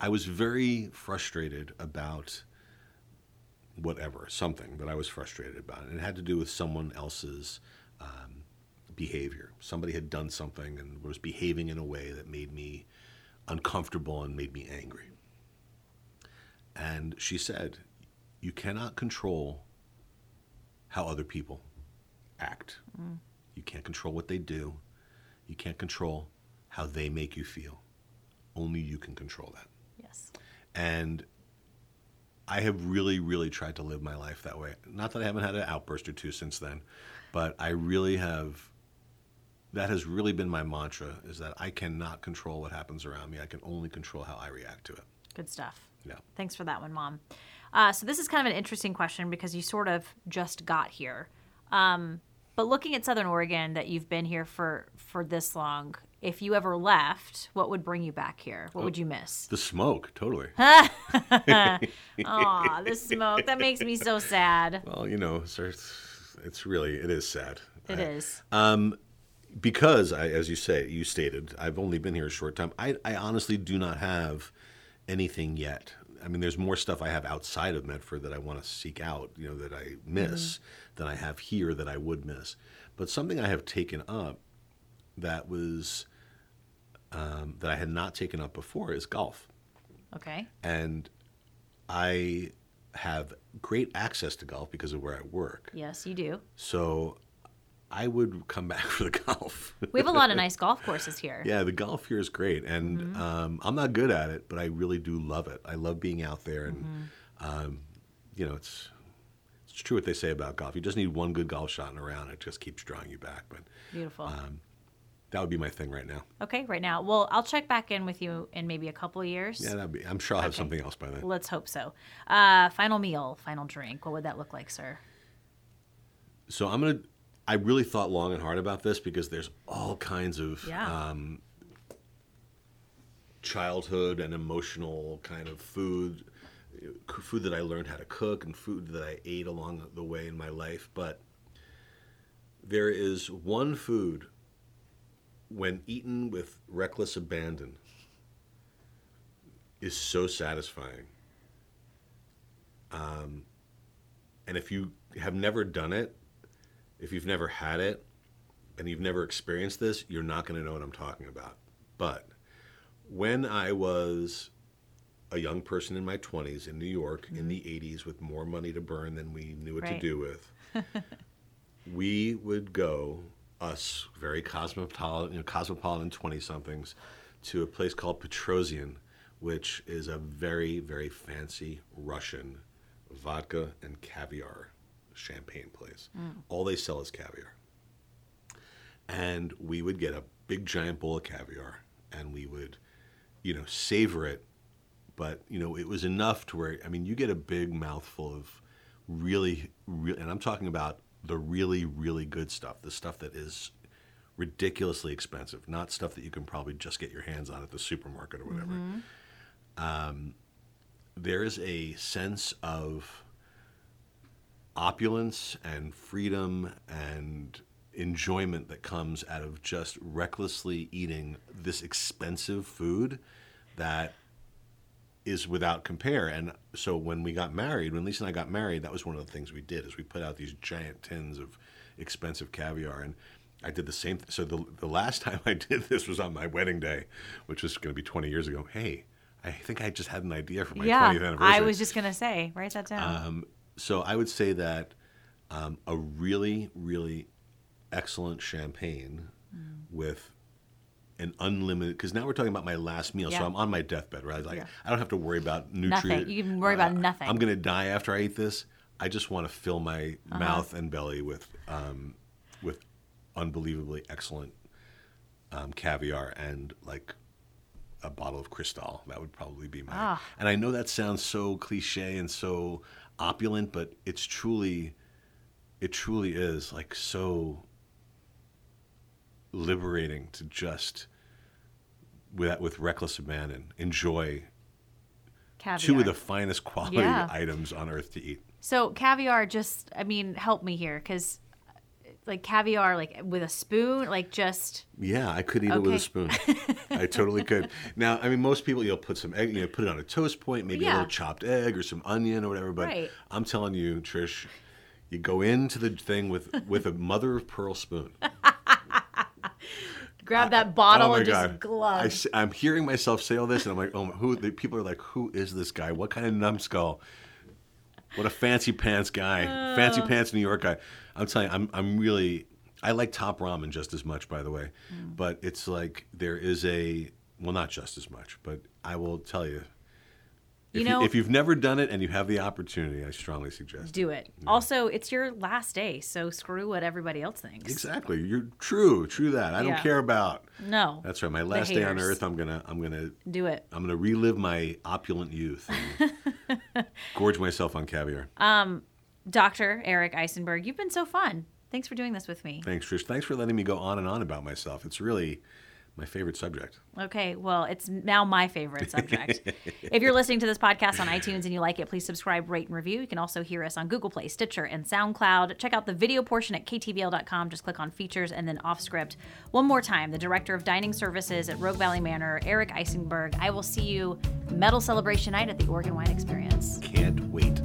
I was very frustrated about whatever, something that I was frustrated about. And it had to do with someone else's um, behavior. Somebody had done something and was behaving in a way that made me uncomfortable and made me angry. And she said, You cannot control how other people act. Mm. You can't control what they do. You can't control how they make you feel. Only you can control that. Yes. And I have really, really tried to live my life that way. Not that I haven't had an outburst or two since then, but I really have. That has really been my mantra: is that I cannot control what happens around me. I can only control how I react to it. Good stuff. Yeah. Thanks for that one, Mom. Uh, so this is kind of an interesting question because you sort of just got here. Um, but looking at Southern Oregon, that you've been here for for this long, if you ever left, what would bring you back here? What oh, would you miss? The smoke, totally. Aw, the smoke. That makes me so sad. Well, you know, it's really it is sad. It I, is. Um, because I, as you say, you stated, I've only been here a short time. I, I honestly do not have anything yet. I mean, there's more stuff I have outside of Medford that I want to seek out, you know, that I miss mm-hmm. than I have here that I would miss. But something I have taken up that was um, that I had not taken up before is golf. Okay. And I have great access to golf because of where I work. Yes, you do. So I would come back for the golf. we have a lot of nice golf courses here. Yeah, the golf here is great, and mm-hmm. um, I'm not good at it, but I really do love it. I love being out there, and mm-hmm. um, you know, it's it's true what they say about golf. You just need one good golf shot in a round; it just keeps drawing you back. But beautiful. Um, that would be my thing right now. Okay, right now. Well, I'll check back in with you in maybe a couple years. Yeah, that'd be. I'm sure I'll have something else by then. Let's hope so. Uh, final meal, final drink. What would that look like, sir? So I'm gonna. I really thought long and hard about this because there's all kinds of Yeah. um, childhood and emotional kind of food, food that I learned how to cook and food that I ate along the way in my life. But there is one food when eaten with reckless abandon is so satisfying. Um, and if you have never done it, if you've never had it, and you've never experienced this, you're not going to know what I'm talking about. But when I was a young person in my 20s in New York in mm-hmm. the 80s with more money to burn than we knew what Right. to do with, we would go, us very cosmopolitan, you know, cosmopolitan 20 somethings, to a place called Petrossian, which is a very, very fancy Russian vodka and caviar champagne place. All they sell is caviar. And we would get a big giant bowl of caviar and we would you know savor it. But you know it was enough to where i mean you get a big mouthful of really, really and i'm talking about the really really good stuff the stuff that is ridiculously expensive not stuff that you can probably just get your hands on at the supermarket or whatever. Um, there is a sense of opulence and freedom and enjoyment that comes out of just recklessly eating this expensive food that is without compare. And so when we got married, when Lisa and I got married, that was one of the things we did is we put out these giant tins of expensive caviar and I did the same. Th- so the the last time I did this was on my wedding day, which was going to be 20 years ago. Hey, I think I just had an idea for my yeah, 20th anniversary. I was just gonna say, write that down. Um, so I would say that um, a really, really excellent champagne Mm. with an unlimited. Because now we're talking about my last meal, Yeah. so I'm on my deathbed, right? Like Yeah. I don't have to worry about Nothing. nutrient. You can worry about nothing. I'm gonna die after I eat this. I just want to fill my Uh-huh. mouth and belly with um, with unbelievably excellent um, caviar and like a bottle of Cristal. That would probably be my. Ah. And I know that sounds so cliche and so opulent, but it's truly, it truly is like so liberating to just with with reckless abandon enjoy caviar. two of the finest quality Yeah. items on earth to eat. So caviar, just I mean, help me here, because like caviar, like with a spoon, like just Yeah, I could eat it with a spoon. I totally could. Now, I mean, most people you'll put some egg, you know, put it on a toast point, maybe a little chopped egg or some onion or whatever. But Right. I'm telling you, Trish, you go into the thing with with a mother of pearl spoon. grab that bottle oh and god! just glove. I, am hearing myself say all this, and I'm like, oh, who? The people are like, who is this guy? What kind of numbskull? What a fancy pants guy, fancy Uh. pants New York guy. I'm telling you, I'm I'm really. I like top ramen just as much, by the way, Mm. but it's like there is a well, not just as much, but I will tell you. If, You you, know- if you've never done it and you have the opportunity, I strongly suggest. it. Do it. Also, it's your last day, so screw what everybody else thinks. Exactly. You're true. True that. I Yeah. don't care about. No, That's right. My last day on earth, I'm gonna I'm gonna do it. I'm gonna relive my opulent youth and gorge myself on caviar. Um, Dr. Eric Eisenberg, you've been so fun. Thanks for doing this with me. Thanks, Trish. Thanks for letting me go on and on about myself. It's really my favorite subject. Okay, well, it's now my favorite subject. if you're listening to this podcast on iTunes and you like it, please subscribe, rate, and review. You can also hear us on Google Play, Stitcher, and SoundCloud. Check out the video portion at ktvl.com. Just click on features and then off script. One more time, the director of dining services at Rogue Valley Manor, Eric Eisenberg. I will see you Medal Celebration Night at the Oregon Wine Experience. Can't wait.